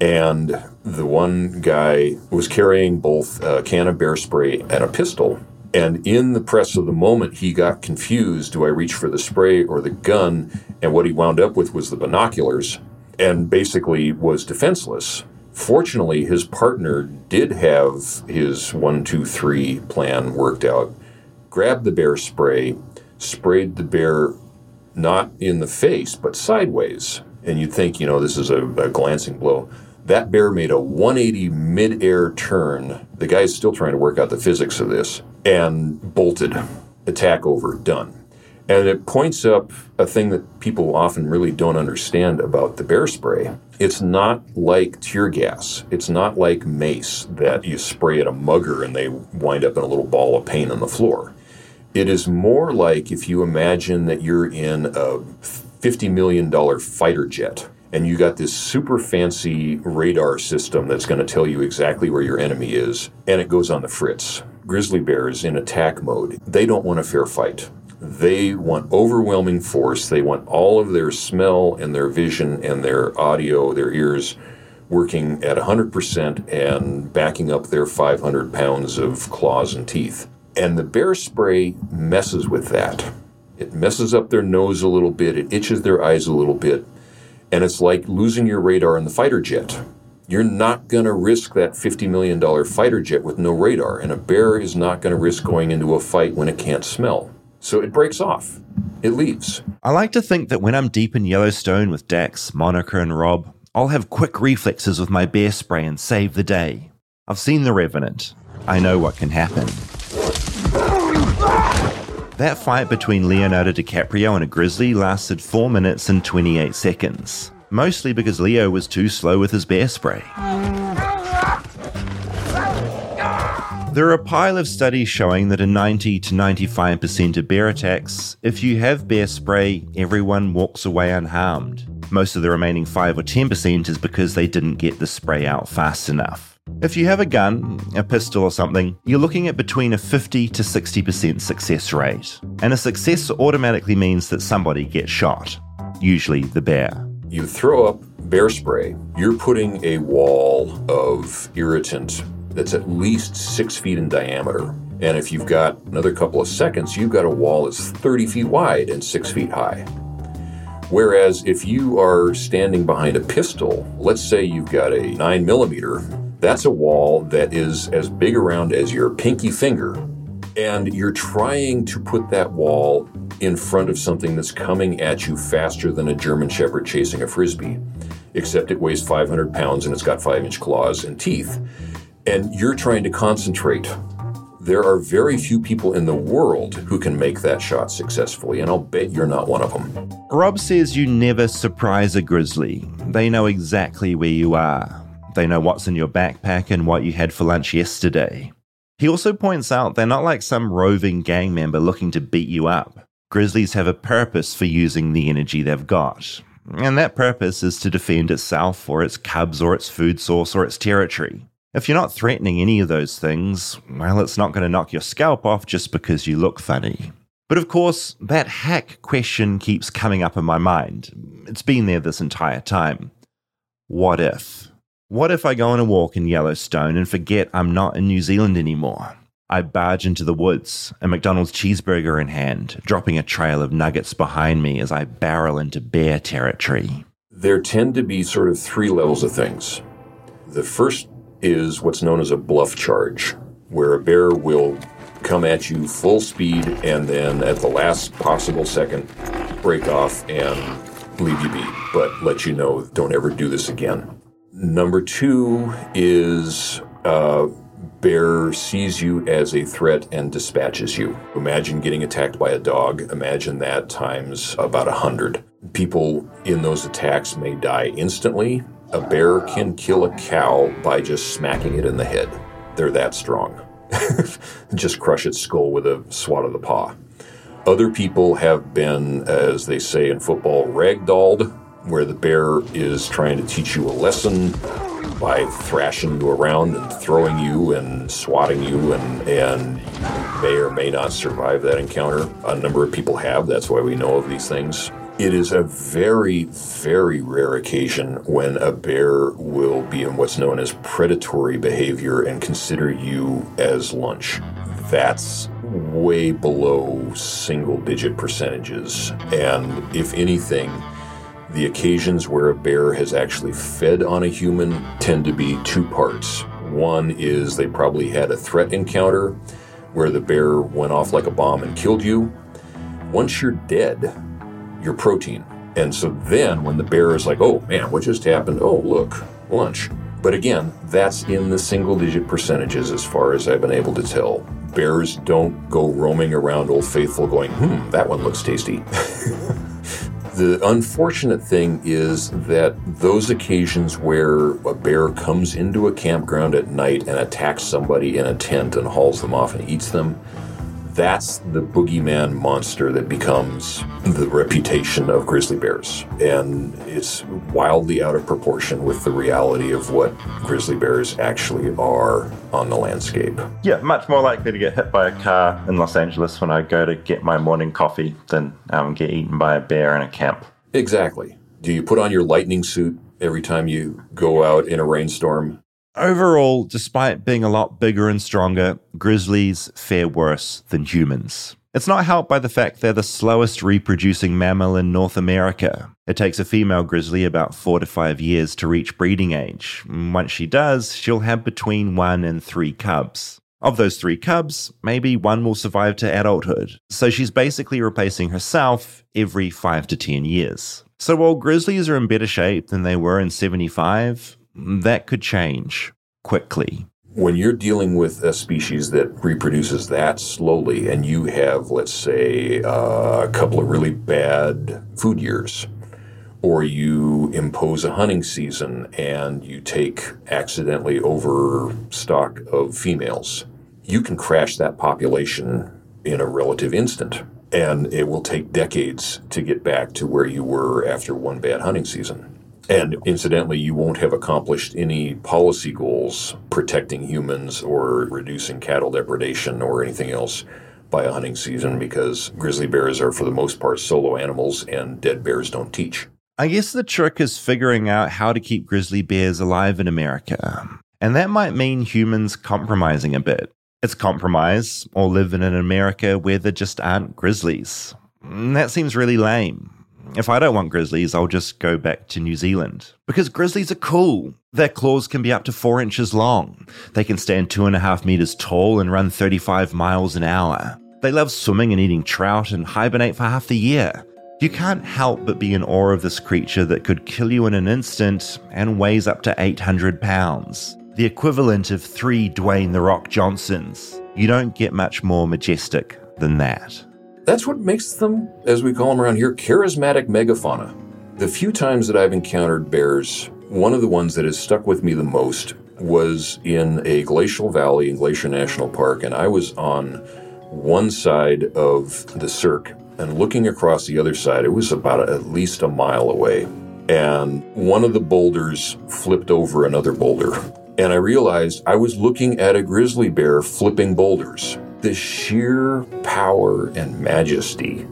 And the one guy was carrying both a can of bear spray and a pistol. And in the press of the moment, he got confused. Do I reach for the spray or the gun? And what he wound up with was the binoculars and basically was defenseless. Fortunately, his partner did have his one, two, three plan worked out, grabbed the bear spray, sprayed the bear not in the face, but sideways. And you'd think, you know, this is a, a glancing blow. That bear made a 180 mid-air turn. The guy's still trying to work out the physics of this and bolted. Attack over, done. And it points up a thing that people often really don't understand about the bear spray. It's not like tear gas. It's not like mace that you spray at a mugger and they wind up in a little ball of pain on the floor. It is more like if you imagine that you're in a $50 million fighter jet and you got this super fancy radar system that's going to tell you exactly where your enemy is, and it goes on the fritz. Grizzly bears in attack mode, they don't want a fair fight. They want overwhelming force. They want all of their smell and their vision and their audio, their ears working at 100% and backing up their 500 pounds of claws and teeth. And the bear spray messes with that. It messes up their nose a little bit, it itches their eyes a little bit, and it's like losing your radar in the fighter jet. You're not going to risk that $50 million fighter jet with no radar, and a bear is not going to risk going into a fight when it can't smell. So it breaks off. It leaves. I like to think that when I'm deep in Yellowstone with Dax, Monica, and Rob, I'll have quick reflexes with my bear spray and save the day. I've seen The Revenant. I know what can happen. That fight between Leonardo DiCaprio and a grizzly lasted 4 minutes and 28 seconds, mostly because Leo was too slow with his bear spray. There are a pile of studies showing that in 90 to 95% of bear attacks, if you have bear spray, everyone walks away unharmed. Most of the remaining 5 or 10% is because they didn't get the spray out fast enough. If you have a gun, a pistol or something, you're looking at between a 50 to 60% success rate. And a success automatically means that somebody gets shot, usually the bear. You throw up bear spray, you're putting a wall of irritant that's at least six feet in diameter. And if you've got another couple of seconds, you've got a wall that's 30 feet wide and six feet high. Whereas if you are standing behind a pistol, let's say you've got a 9 millimeter that's a wall that is as big around as your pinky finger. And you're trying to put that wall in front of something that's coming at you faster than a German Shepherd chasing a frisbee, except it weighs 500 pounds and it's got five inch claws and teeth. And you're trying to concentrate. There are very few people in the world who can make that shot successfully, and I'll bet you're not one of them. Rob says you never surprise a grizzly. They know exactly where you are. They know what's in your backpack and what you had for lunch yesterday. He also points out they're not like some roving gang member looking to beat you up. Grizzlies have a purpose for using the energy they've got. And that purpose is to defend itself or its cubs or its food source or its territory. If you're not threatening any of those things, well, it's not going to knock your scalp off just because you look funny. But of course, that hack question keeps coming up in my mind. It's been there this entire time. What if? What if I go on a walk in Yellowstone and forget I'm not in New Zealand anymore? I barge into the woods, a McDonald's cheeseburger in hand, dropping a trail of nuggets behind me as I barrel into bear territory. There tend to be sort of three levels of things. The first is what's known as a bluff charge, where a bear will come at you full speed and then at the last possible second break off and leave you be, but let you know don't ever do this again. Number two is uh, bear sees you as a threat and dispatches you. Imagine getting attacked by a dog. Imagine that times about a hundred. People in those attacks may die instantly. A bear can kill a cow by just smacking it in the head. They're that strong. (laughs) just crush its skull with a swat of the paw. Other people have been, as they say in football, ragdolled where the bear is trying to teach you a lesson by thrashing you around and throwing you and swatting you and and you may or may not survive that encounter. A number of people have, that's why we know of these things. It is a very, very rare occasion when a bear will be in what's known as predatory behavior and consider you as lunch. That's way below single digit percentages. And if anything, the occasions where a bear has actually fed on a human tend to be two parts. One is they probably had a threat encounter where the bear went off like a bomb and killed you. Once you're dead, you're protein. And so then when the bear is like, oh man, what just happened? Oh, look, lunch. But again, that's in the single digit percentages as far as I've been able to tell. Bears don't go roaming around Old Faithful going, hmm, that one looks tasty. (laughs) The unfortunate thing is that those occasions where a bear comes into a campground at night and attacks somebody in a tent and hauls them off and eats them, that's the boogeyman monster that becomes the reputation of grizzly bears. And it's wildly out of proportion with the reality of what grizzly bears actually are on the landscape. Yeah, much more likely to get hit by a car in Los Angeles when I go to get my morning coffee than um, get eaten by a bear in a camp. Exactly. Do you put on your lightning suit every time you go out in a rainstorm? Overall, despite being a lot bigger and stronger, grizzlies fare worse than humans. It's not helped by the fact they're the slowest reproducing mammal in North America. It takes a female grizzly about four to five years to reach breeding age. Once she does, she'll have between one and three cubs. Of those three cubs, maybe one will survive to adulthood. So she's basically replacing herself every five to ten years. So while grizzlies are in better shape than they were in 75, that could change quickly. When you're dealing with a species that reproduces that slowly, and you have, let's say, uh, a couple of really bad food years, or you impose a hunting season and you take accidentally over stock of females, you can crash that population in a relative instant. And it will take decades to get back to where you were after one bad hunting season. And incidentally, you won't have accomplished any policy goals protecting humans or reducing cattle depredation or anything else by a hunting season because grizzly bears are, for the most part, solo animals and dead bears don't teach. I guess the trick is figuring out how to keep grizzly bears alive in America. And that might mean humans compromising a bit. It's compromise or live in an America where there just aren't grizzlies. Mm, that seems really lame. If I don't want grizzlies, I'll just go back to New Zealand. Because grizzlies are cool. Their claws can be up to four inches long. They can stand two and a half meters tall and run 35 miles an hour. They love swimming and eating trout and hibernate for half the year. You can't help but be in awe of this creature that could kill you in an instant and weighs up to 800 pounds. The equivalent of three Dwayne The Rock Johnsons. You don't get much more majestic than that. That's what makes them, as we call them around here, charismatic megafauna. The few times that I've encountered bears, one of the ones that has stuck with me the most was in a glacial valley in Glacier National Park, and I was on one side of the cirque and looking across the other side, it was about at least a mile away. And one of the boulders flipped over another boulder. And I realized I was looking at a grizzly bear flipping boulders the sheer power and majesty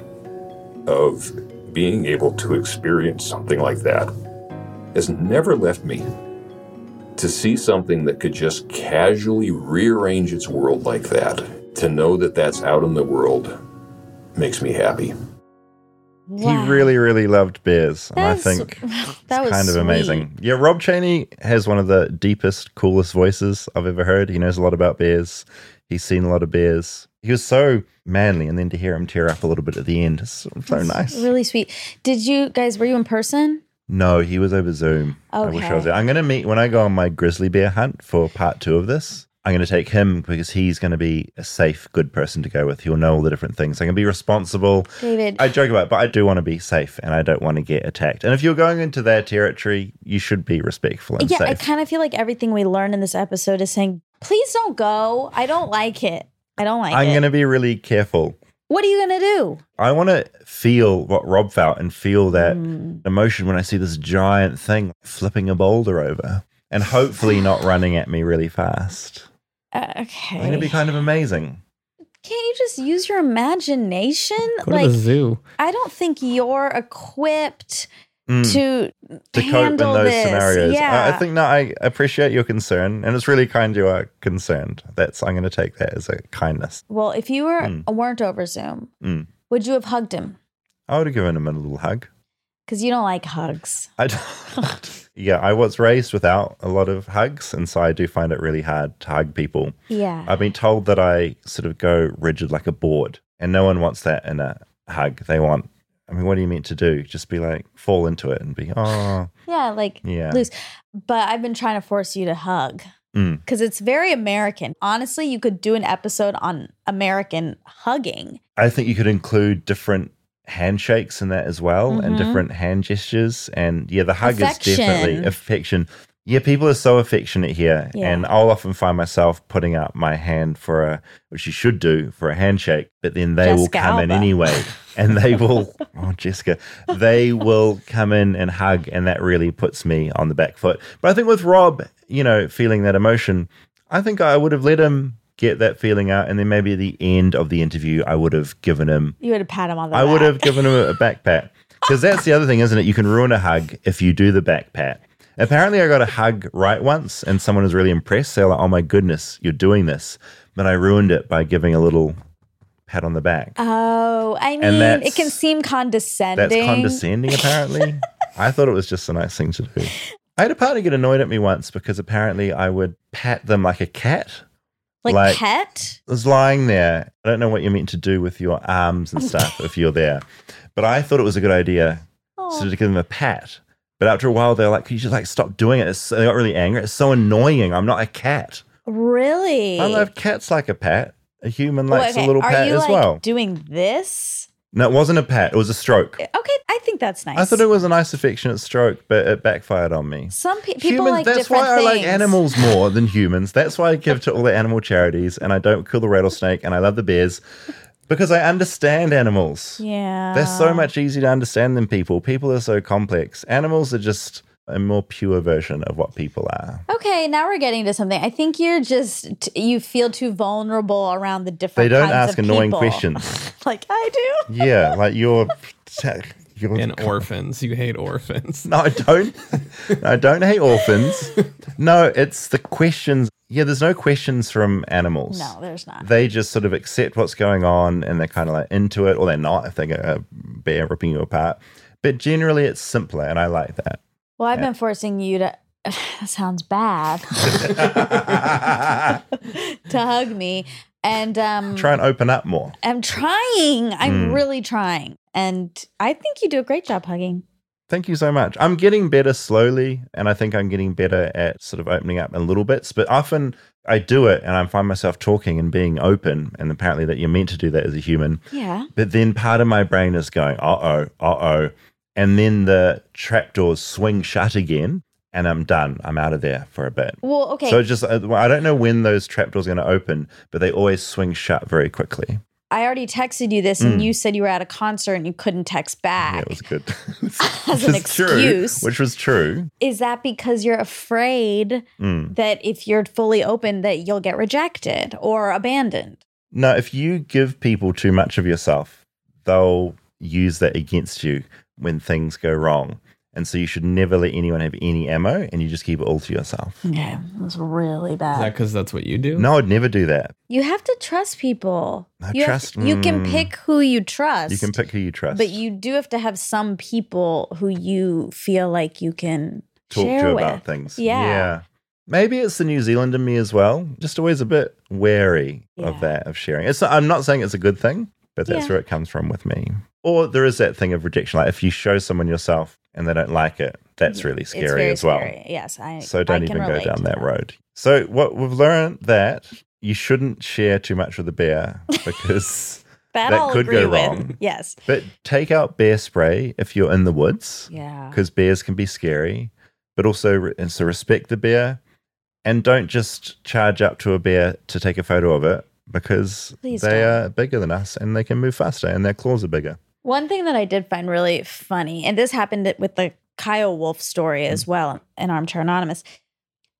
of being able to experience something like that has never left me. To see something that could just casually rearrange its world like that, to know that that's out in the world, makes me happy. He really, really loved bears. and I think (laughs) that was kind of sweet. amazing. Yeah, Rob Chaney has one of the deepest, coolest voices I've ever heard. He knows a lot about bears. He's seen a lot of bears. He was so manly, and then to hear him tear up a little bit at the end, so nice. Really sweet. Did you guys, were you in person? No, he was over Zoom. I wish I was Okay. there. I'm going to meet when I go on my grizzly bear hunt for part two of this. I'm going to take him because he's going to be a safe, good person to go with. He'll know all the different things. I'm going to be responsible. David. I joke about it, but I do want to be safe and I don't want to get attacked. And if you're going into their territory, you should be respectful and yeah, I kind of feel like everything we learned in this episode is saying, please don't go. I don't like it. I don't like it. I'm going to be really careful. What are you going to do? I want to feel what Rob felt and feel that Mm. emotion when I see this giant thing flipping a boulder over and hopefully not (sighs) running at me really fast. Uh, okay. think it'd be kind of amazing. Can't you just use your imagination? Go like, to the zoo. I don't think you're equipped Mm. to to cope in those this. scenarios. Yeah. I I think no, I appreciate your concern, and it's really kind you are concerned. That's I'm going to take that as a kindness. well, if you were Mm. weren't over Zoom, Mm. would you have hugged him? I would have given him a little hug. Because you don't like hugs. I don't, (laughs) yeah, I was raised without a lot of hugs, and so I do find it really hard to hug people. Yeah. I've been told that I sort of go rigid like a board, and no one wants that in a hug. They want, I mean, what are you meant to do? Just be like, fall into it and be, oh, (laughs) Yeah, like Yeah. loose. But I've been trying to force you to hug mm. because it's very American. Honestly, you could do an episode on American hugging. I think you could include different handshakes in that as well and Mhm. different hand gestures. And yeah, the hug is definitely Affection. Yeah, people are so affectionate here, Yeah. and I'll often find myself putting up my hand for a, which you should do for a handshake, but then they will Jessica come in anyway, and they (laughs) will, oh Jessica, they will come in and hug, and that really puts me on the back foot. But I think with Rob, you know, feeling that emotion, I think I would have let him get that feeling out, and then maybe at the end of the interview, I would have given him You would have pat him on the I back. would have given him a back pat. Because that's the other thing, isn't it? You can ruin a hug if you do the back pat. Apparently, I got a hug right once, and someone was really impressed. They're like, oh my goodness, you're doing this. But I ruined it by giving a little pat on the back. Oh, I mean, it can seem condescending. That's condescending, apparently. (laughs) I thought it was just a nice thing to do. I had a partner get annoyed at me once because apparently I would pat them like a cat. Like, pet? was lying there. I don't know what you're meant to do with your arms and (laughs) stuff if you're there, but I thought it was a good idea Oh. so to give them a pat. But after a while, they're like, "Can you just like stop doing it?" It's, they got really angry. It's so annoying. I'm not a cat. Really? I love cats like a pet. A human Well, okay, a little Are you as like well. doing this? No, it wasn't a pet. It was a stroke. Eh, okay, I think that's nice. I thought it was a nice, affectionate stroke, but it backfired on me. Some pe- people humans, like that's different why things. I like animals (laughs) more than humans. That's why I give to all the animal charities and I don't kill the rattlesnake and I love the bears because I understand animals. Yeah. They're so much easier to understand than people. People are so complex. Animals are just a more pure version of what people are. Okay, now we're getting to something. I think you're just t- you feel too vulnerable around the different. They don't kinds ask of annoying people. questions. (laughs) like I do. Yeah, like you're. (laughs) you're And orphans. You hate orphans. No, I don't. (laughs) I don't hate orphans. No, it's the questions. Yeah, there's no questions from animals. No, there's not. They just sort of accept what's going on and they're kind of like into it, or they're not if they get a bear ripping you apart. But generally, it's simpler, and I like that. Well, I've been forcing you to. (sighs) That sounds bad. (laughs) to hug me, and um, Try and open up more. I'm trying. I'm Mm. really trying, and I think you do a great job hugging. Thank you so much. I'm getting better slowly, and I think I'm getting better at sort of opening up in little bits. But often I do it, and I find myself talking and being open. And apparently, that you're meant to do that as a human. Yeah. But then part of my brain is going, uh oh, uh oh. And then the trapdoors swing shut again, and I'm done. I'm out of there for a bit. Well, okay. So just, uh, I don't know when those trapdoors are going to open, but they always swing shut very quickly. I already texted you this, and Mm. you said you were at a concert and you couldn't text back Yeah, it was good. (laughs) (laughs) as an Which true, excuse. which was true. Is that because you're afraid Mm. that if you're fully open, that you'll get rejected or abandoned? No, if you give people too much of yourself, they'll use that against you when things go wrong. And so you should never let anyone have any ammo and you just keep it all to yourself. Yeah, it was really Is bad. that because that's what you do? No, I'd never do that. you have to trust people. I you have- trust- you can mm. pick who you trust. You can pick who you trust. But you do have to have some people who you feel like you can talk share to with. about things. Yeah. Yeah. Maybe it's the New Zealand in me as well. Just always a bit wary of that, of sharing. It's I'm not saying it's a good thing, but that's Yeah. where it comes from with me. Or there is that thing of rejection. Like if you show someone yourself and they don't like it, that's really It's scary as well. scary. Yes, I So don't I even go down to that road. So what we've learned that you shouldn't share too much with the bear (laughs) because That, that could go with. wrong. Yes. But take out bear spray if you're in the woods. Yeah. Because bears can be scary. But also, and so respect the bear and don't just charge up to a bear to take a photo of it because Please they don't. are bigger than us and they can move faster and their claws are bigger. One thing that I did find really funny, and this happened with the Kyle Wolf story mm. as well in Armchair Anonymous,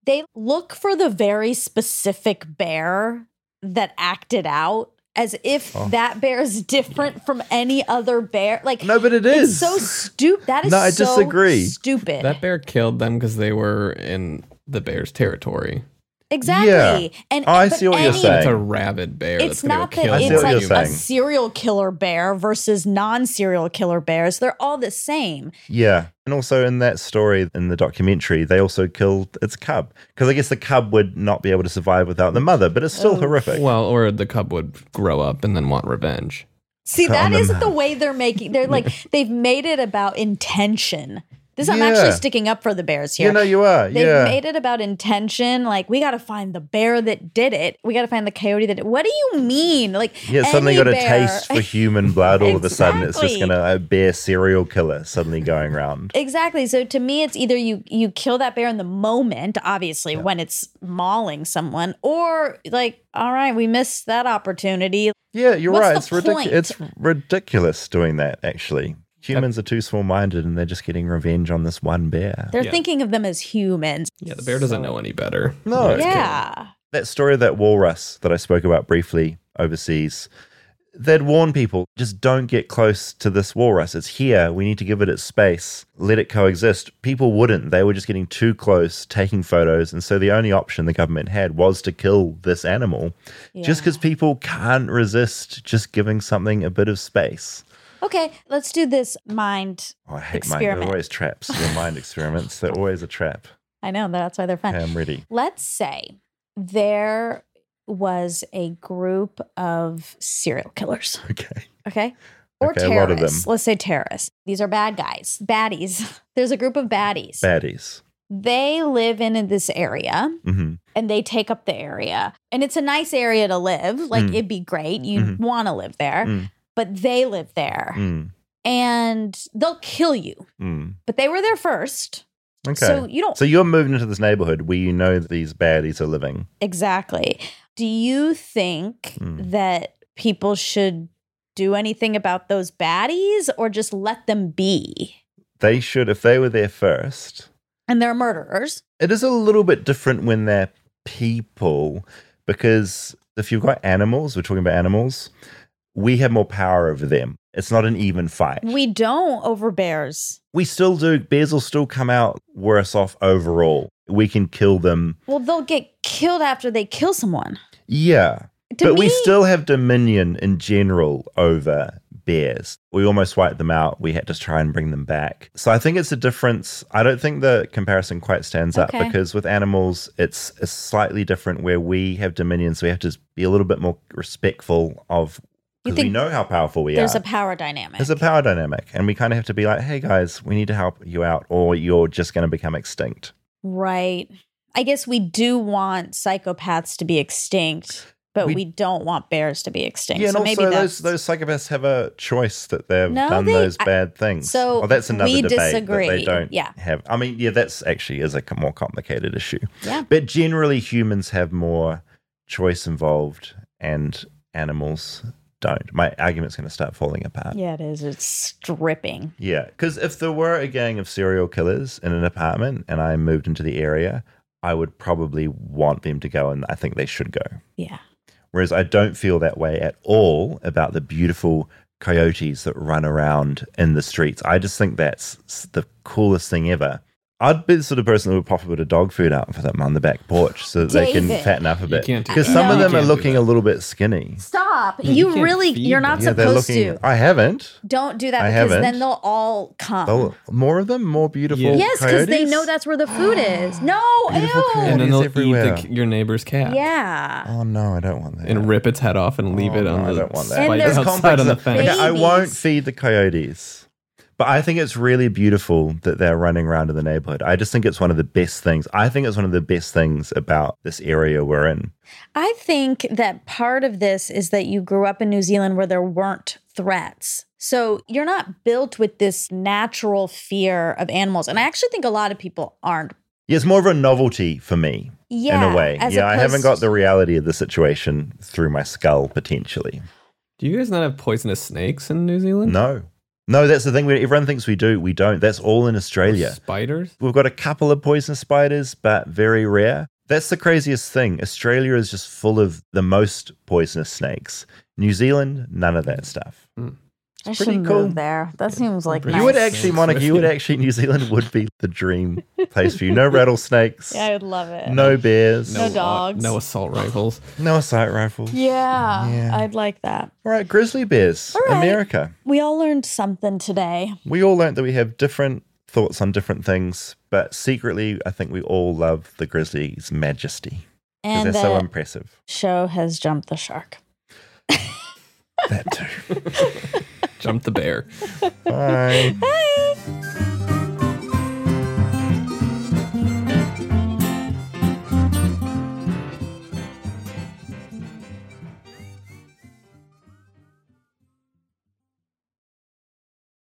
they look for the very specific bear that acted out as if Oh. that bear is different from any other bear. Like No, but it it's so stupid. That is No, I so disagree. Stupid. That bear killed them because they were in the bear's territory. Exactly. And Oh, I but see what you're any- saying. It's a rabid bear. It's that's gonna not go that kill I it's like a serial killer bear versus non-serial killer bears. They're all the same. Yeah. And also in that story in the documentary, they also killed its cub because I guess the cub would not be able to survive without the mother, but it's Oh. still horrific. Well, or the cub would grow up and then want revenge. See, Cut that on the isn't (laughs) the way they're making. They're like (laughs) they've made it about intention. This I'm Yeah. actually sticking up for the bears here. Yeah, know you are. They've yeah. made it about intention. Like we got to find the bear that did it. We got to find the coyote that. Did it. What do you mean? Like yeah, suddenly got a taste for (laughs) human blood all of a sudden. It's just gonna a bear serial killer suddenly going around. Exactly. So to me, it's either you you kill that bear in the moment, obviously when it's mauling someone, or like, all right, we missed that opportunity. Yeah, you're What's right. It's ridiculous. It's ridiculous doing that. Actually, humans are too small-minded, and they're just getting revenge on this one bear. They're thinking of them as humans. Yeah, the bear doesn't know any better. No. Yeah. that story of that walrus that I spoke about briefly overseas, they'd warn people just don't get close to this walrus. It's here. We need to give it its space, let it coexist. People wouldn't. They were just getting too close, taking photos. And so the only option the government had was to kill this animal just because people can't resist just giving something a bit of space. Okay, let's do this mind Oh, I hate mind. experiment. They're always traps. Your (laughs) mind experiments. They're always a trap. I know that's why they're fun. Okay, I'm ready. Let's say there was a group of serial killers. (laughs) Okay. Okay. Or Okay, a lot of them. terrorists. Let's say terrorists. These are bad guys, baddies. (laughs) There's a group of baddies. Baddies. They live in this area hmm and they take up the area. And it's a nice area to live. Like Mm. it'd be great. You'd Mhm. want to live there. Mm. But they live there Mm. and they'll kill you. Mm. But they were there first. Okay. So you don't So you're moving into this neighborhood where you know these baddies are living. Exactly. Do you think Hmm. that people should do anything about those baddies or just let them be? They should, if they were there first. And they're murderers. It is a little bit different when they're people because if you've got animals, we're talking about animals, we have more power over them. It's not an even fight. We don't over bears. We still do. Bears will still come out worse off overall. We can kill them. Well, they'll get killed after they kill someone. Yeah. To but we still have dominion in general over bears. We almost wiped them out. We had to try and bring them back. So I think it's a difference. I don't think the comparison quite stands up because with animals, it's, it's slightly different where we have dominion. So we have to be a little bit more respectful of You because we know how powerful we There's are. There's a power dynamic. There's a power dynamic. And we kind of have to be like, hey guys, we need to help you out or you're just going to become extinct. right. I guess we do want psychopaths to be extinct, but we, We- don't want bears to be extinct. Yeah, and so maybe also that's those those psychopaths have a choice that they've No, done they- those I- bad things. so well, that's another we debate that disagree. they don't Yeah. have. I mean, yeah, that's actually is a more complicated issue. Yeah. but generally humans have more choice involved, and animals don't. My argument's going to start falling apart. Yeah, it is. It's stripping. Yeah, because if there were a gang of serial killers in an apartment and I moved into the area, I would probably want them to go, and I think they should go. Yeah. Whereas I don't feel that way at all about the beautiful coyotes that run around in the streets. I just think that's the coolest thing ever. I'd be the sort of person who would pop a bit of dog food out for them on the back porch so that they can fatten up a bit. Because some No. of them are looking a little bit skinny. Stop. you, you really, you're not Yeah, they're supposed looking. to. I haven't. Don't do that I because haven't. then they'll all come. Oh, more of them, more beautiful. Yeah. yes, because they know that's where the food is. No, Beautiful ew. and then they'll everywhere. eat the, your neighbor's cat. Yeah. Oh no, I don't want that. And rip its head off and leave Oh, it on no, I the don't want that. And outside on the fence. Okay, I won't feed the coyotes. But I think it's really beautiful that they're running around in the neighborhood. I just think it's one of the best things. I think it's one of the best things about this area we're in. I think that part of this is that you grew up in New Zealand where there weren't threats. So you're not built with this natural fear of animals. And I actually think a lot of people aren't. Yeah, it's more of a novelty for me yeah, in a way. as Yeah, I haven't got the reality of the situation through my skull potentially. Do you guys not have poisonous snakes in New Zealand? No. No, that's the thing. We- Everyone thinks we do. We don't. That's all in Australia. Spiders? We've got a couple of poisonous spiders, but very rare. That's the craziest thing. Australia is just full of the most poisonous snakes. New Zealand, none of that stuff. Hmm. I pretty should cool. move there. That seems like You would nice. actually, Monica, you would actually, New Zealand would be the dream place for you. No (laughs) rattlesnakes, Yeah, I would love it. no bears, No uh, dogs. no assault rifles. no assault rifles. Yeah, Yeah. I'd like that. All right, grizzly bears, All right. America. We all learned something today. We all learned that we have different thoughts on different things, but secretly, I think we all love the grizzly's majesty because And they're so impressive. show has jumped the shark. That too. (laughs) Jump the bear. Bye. Bye.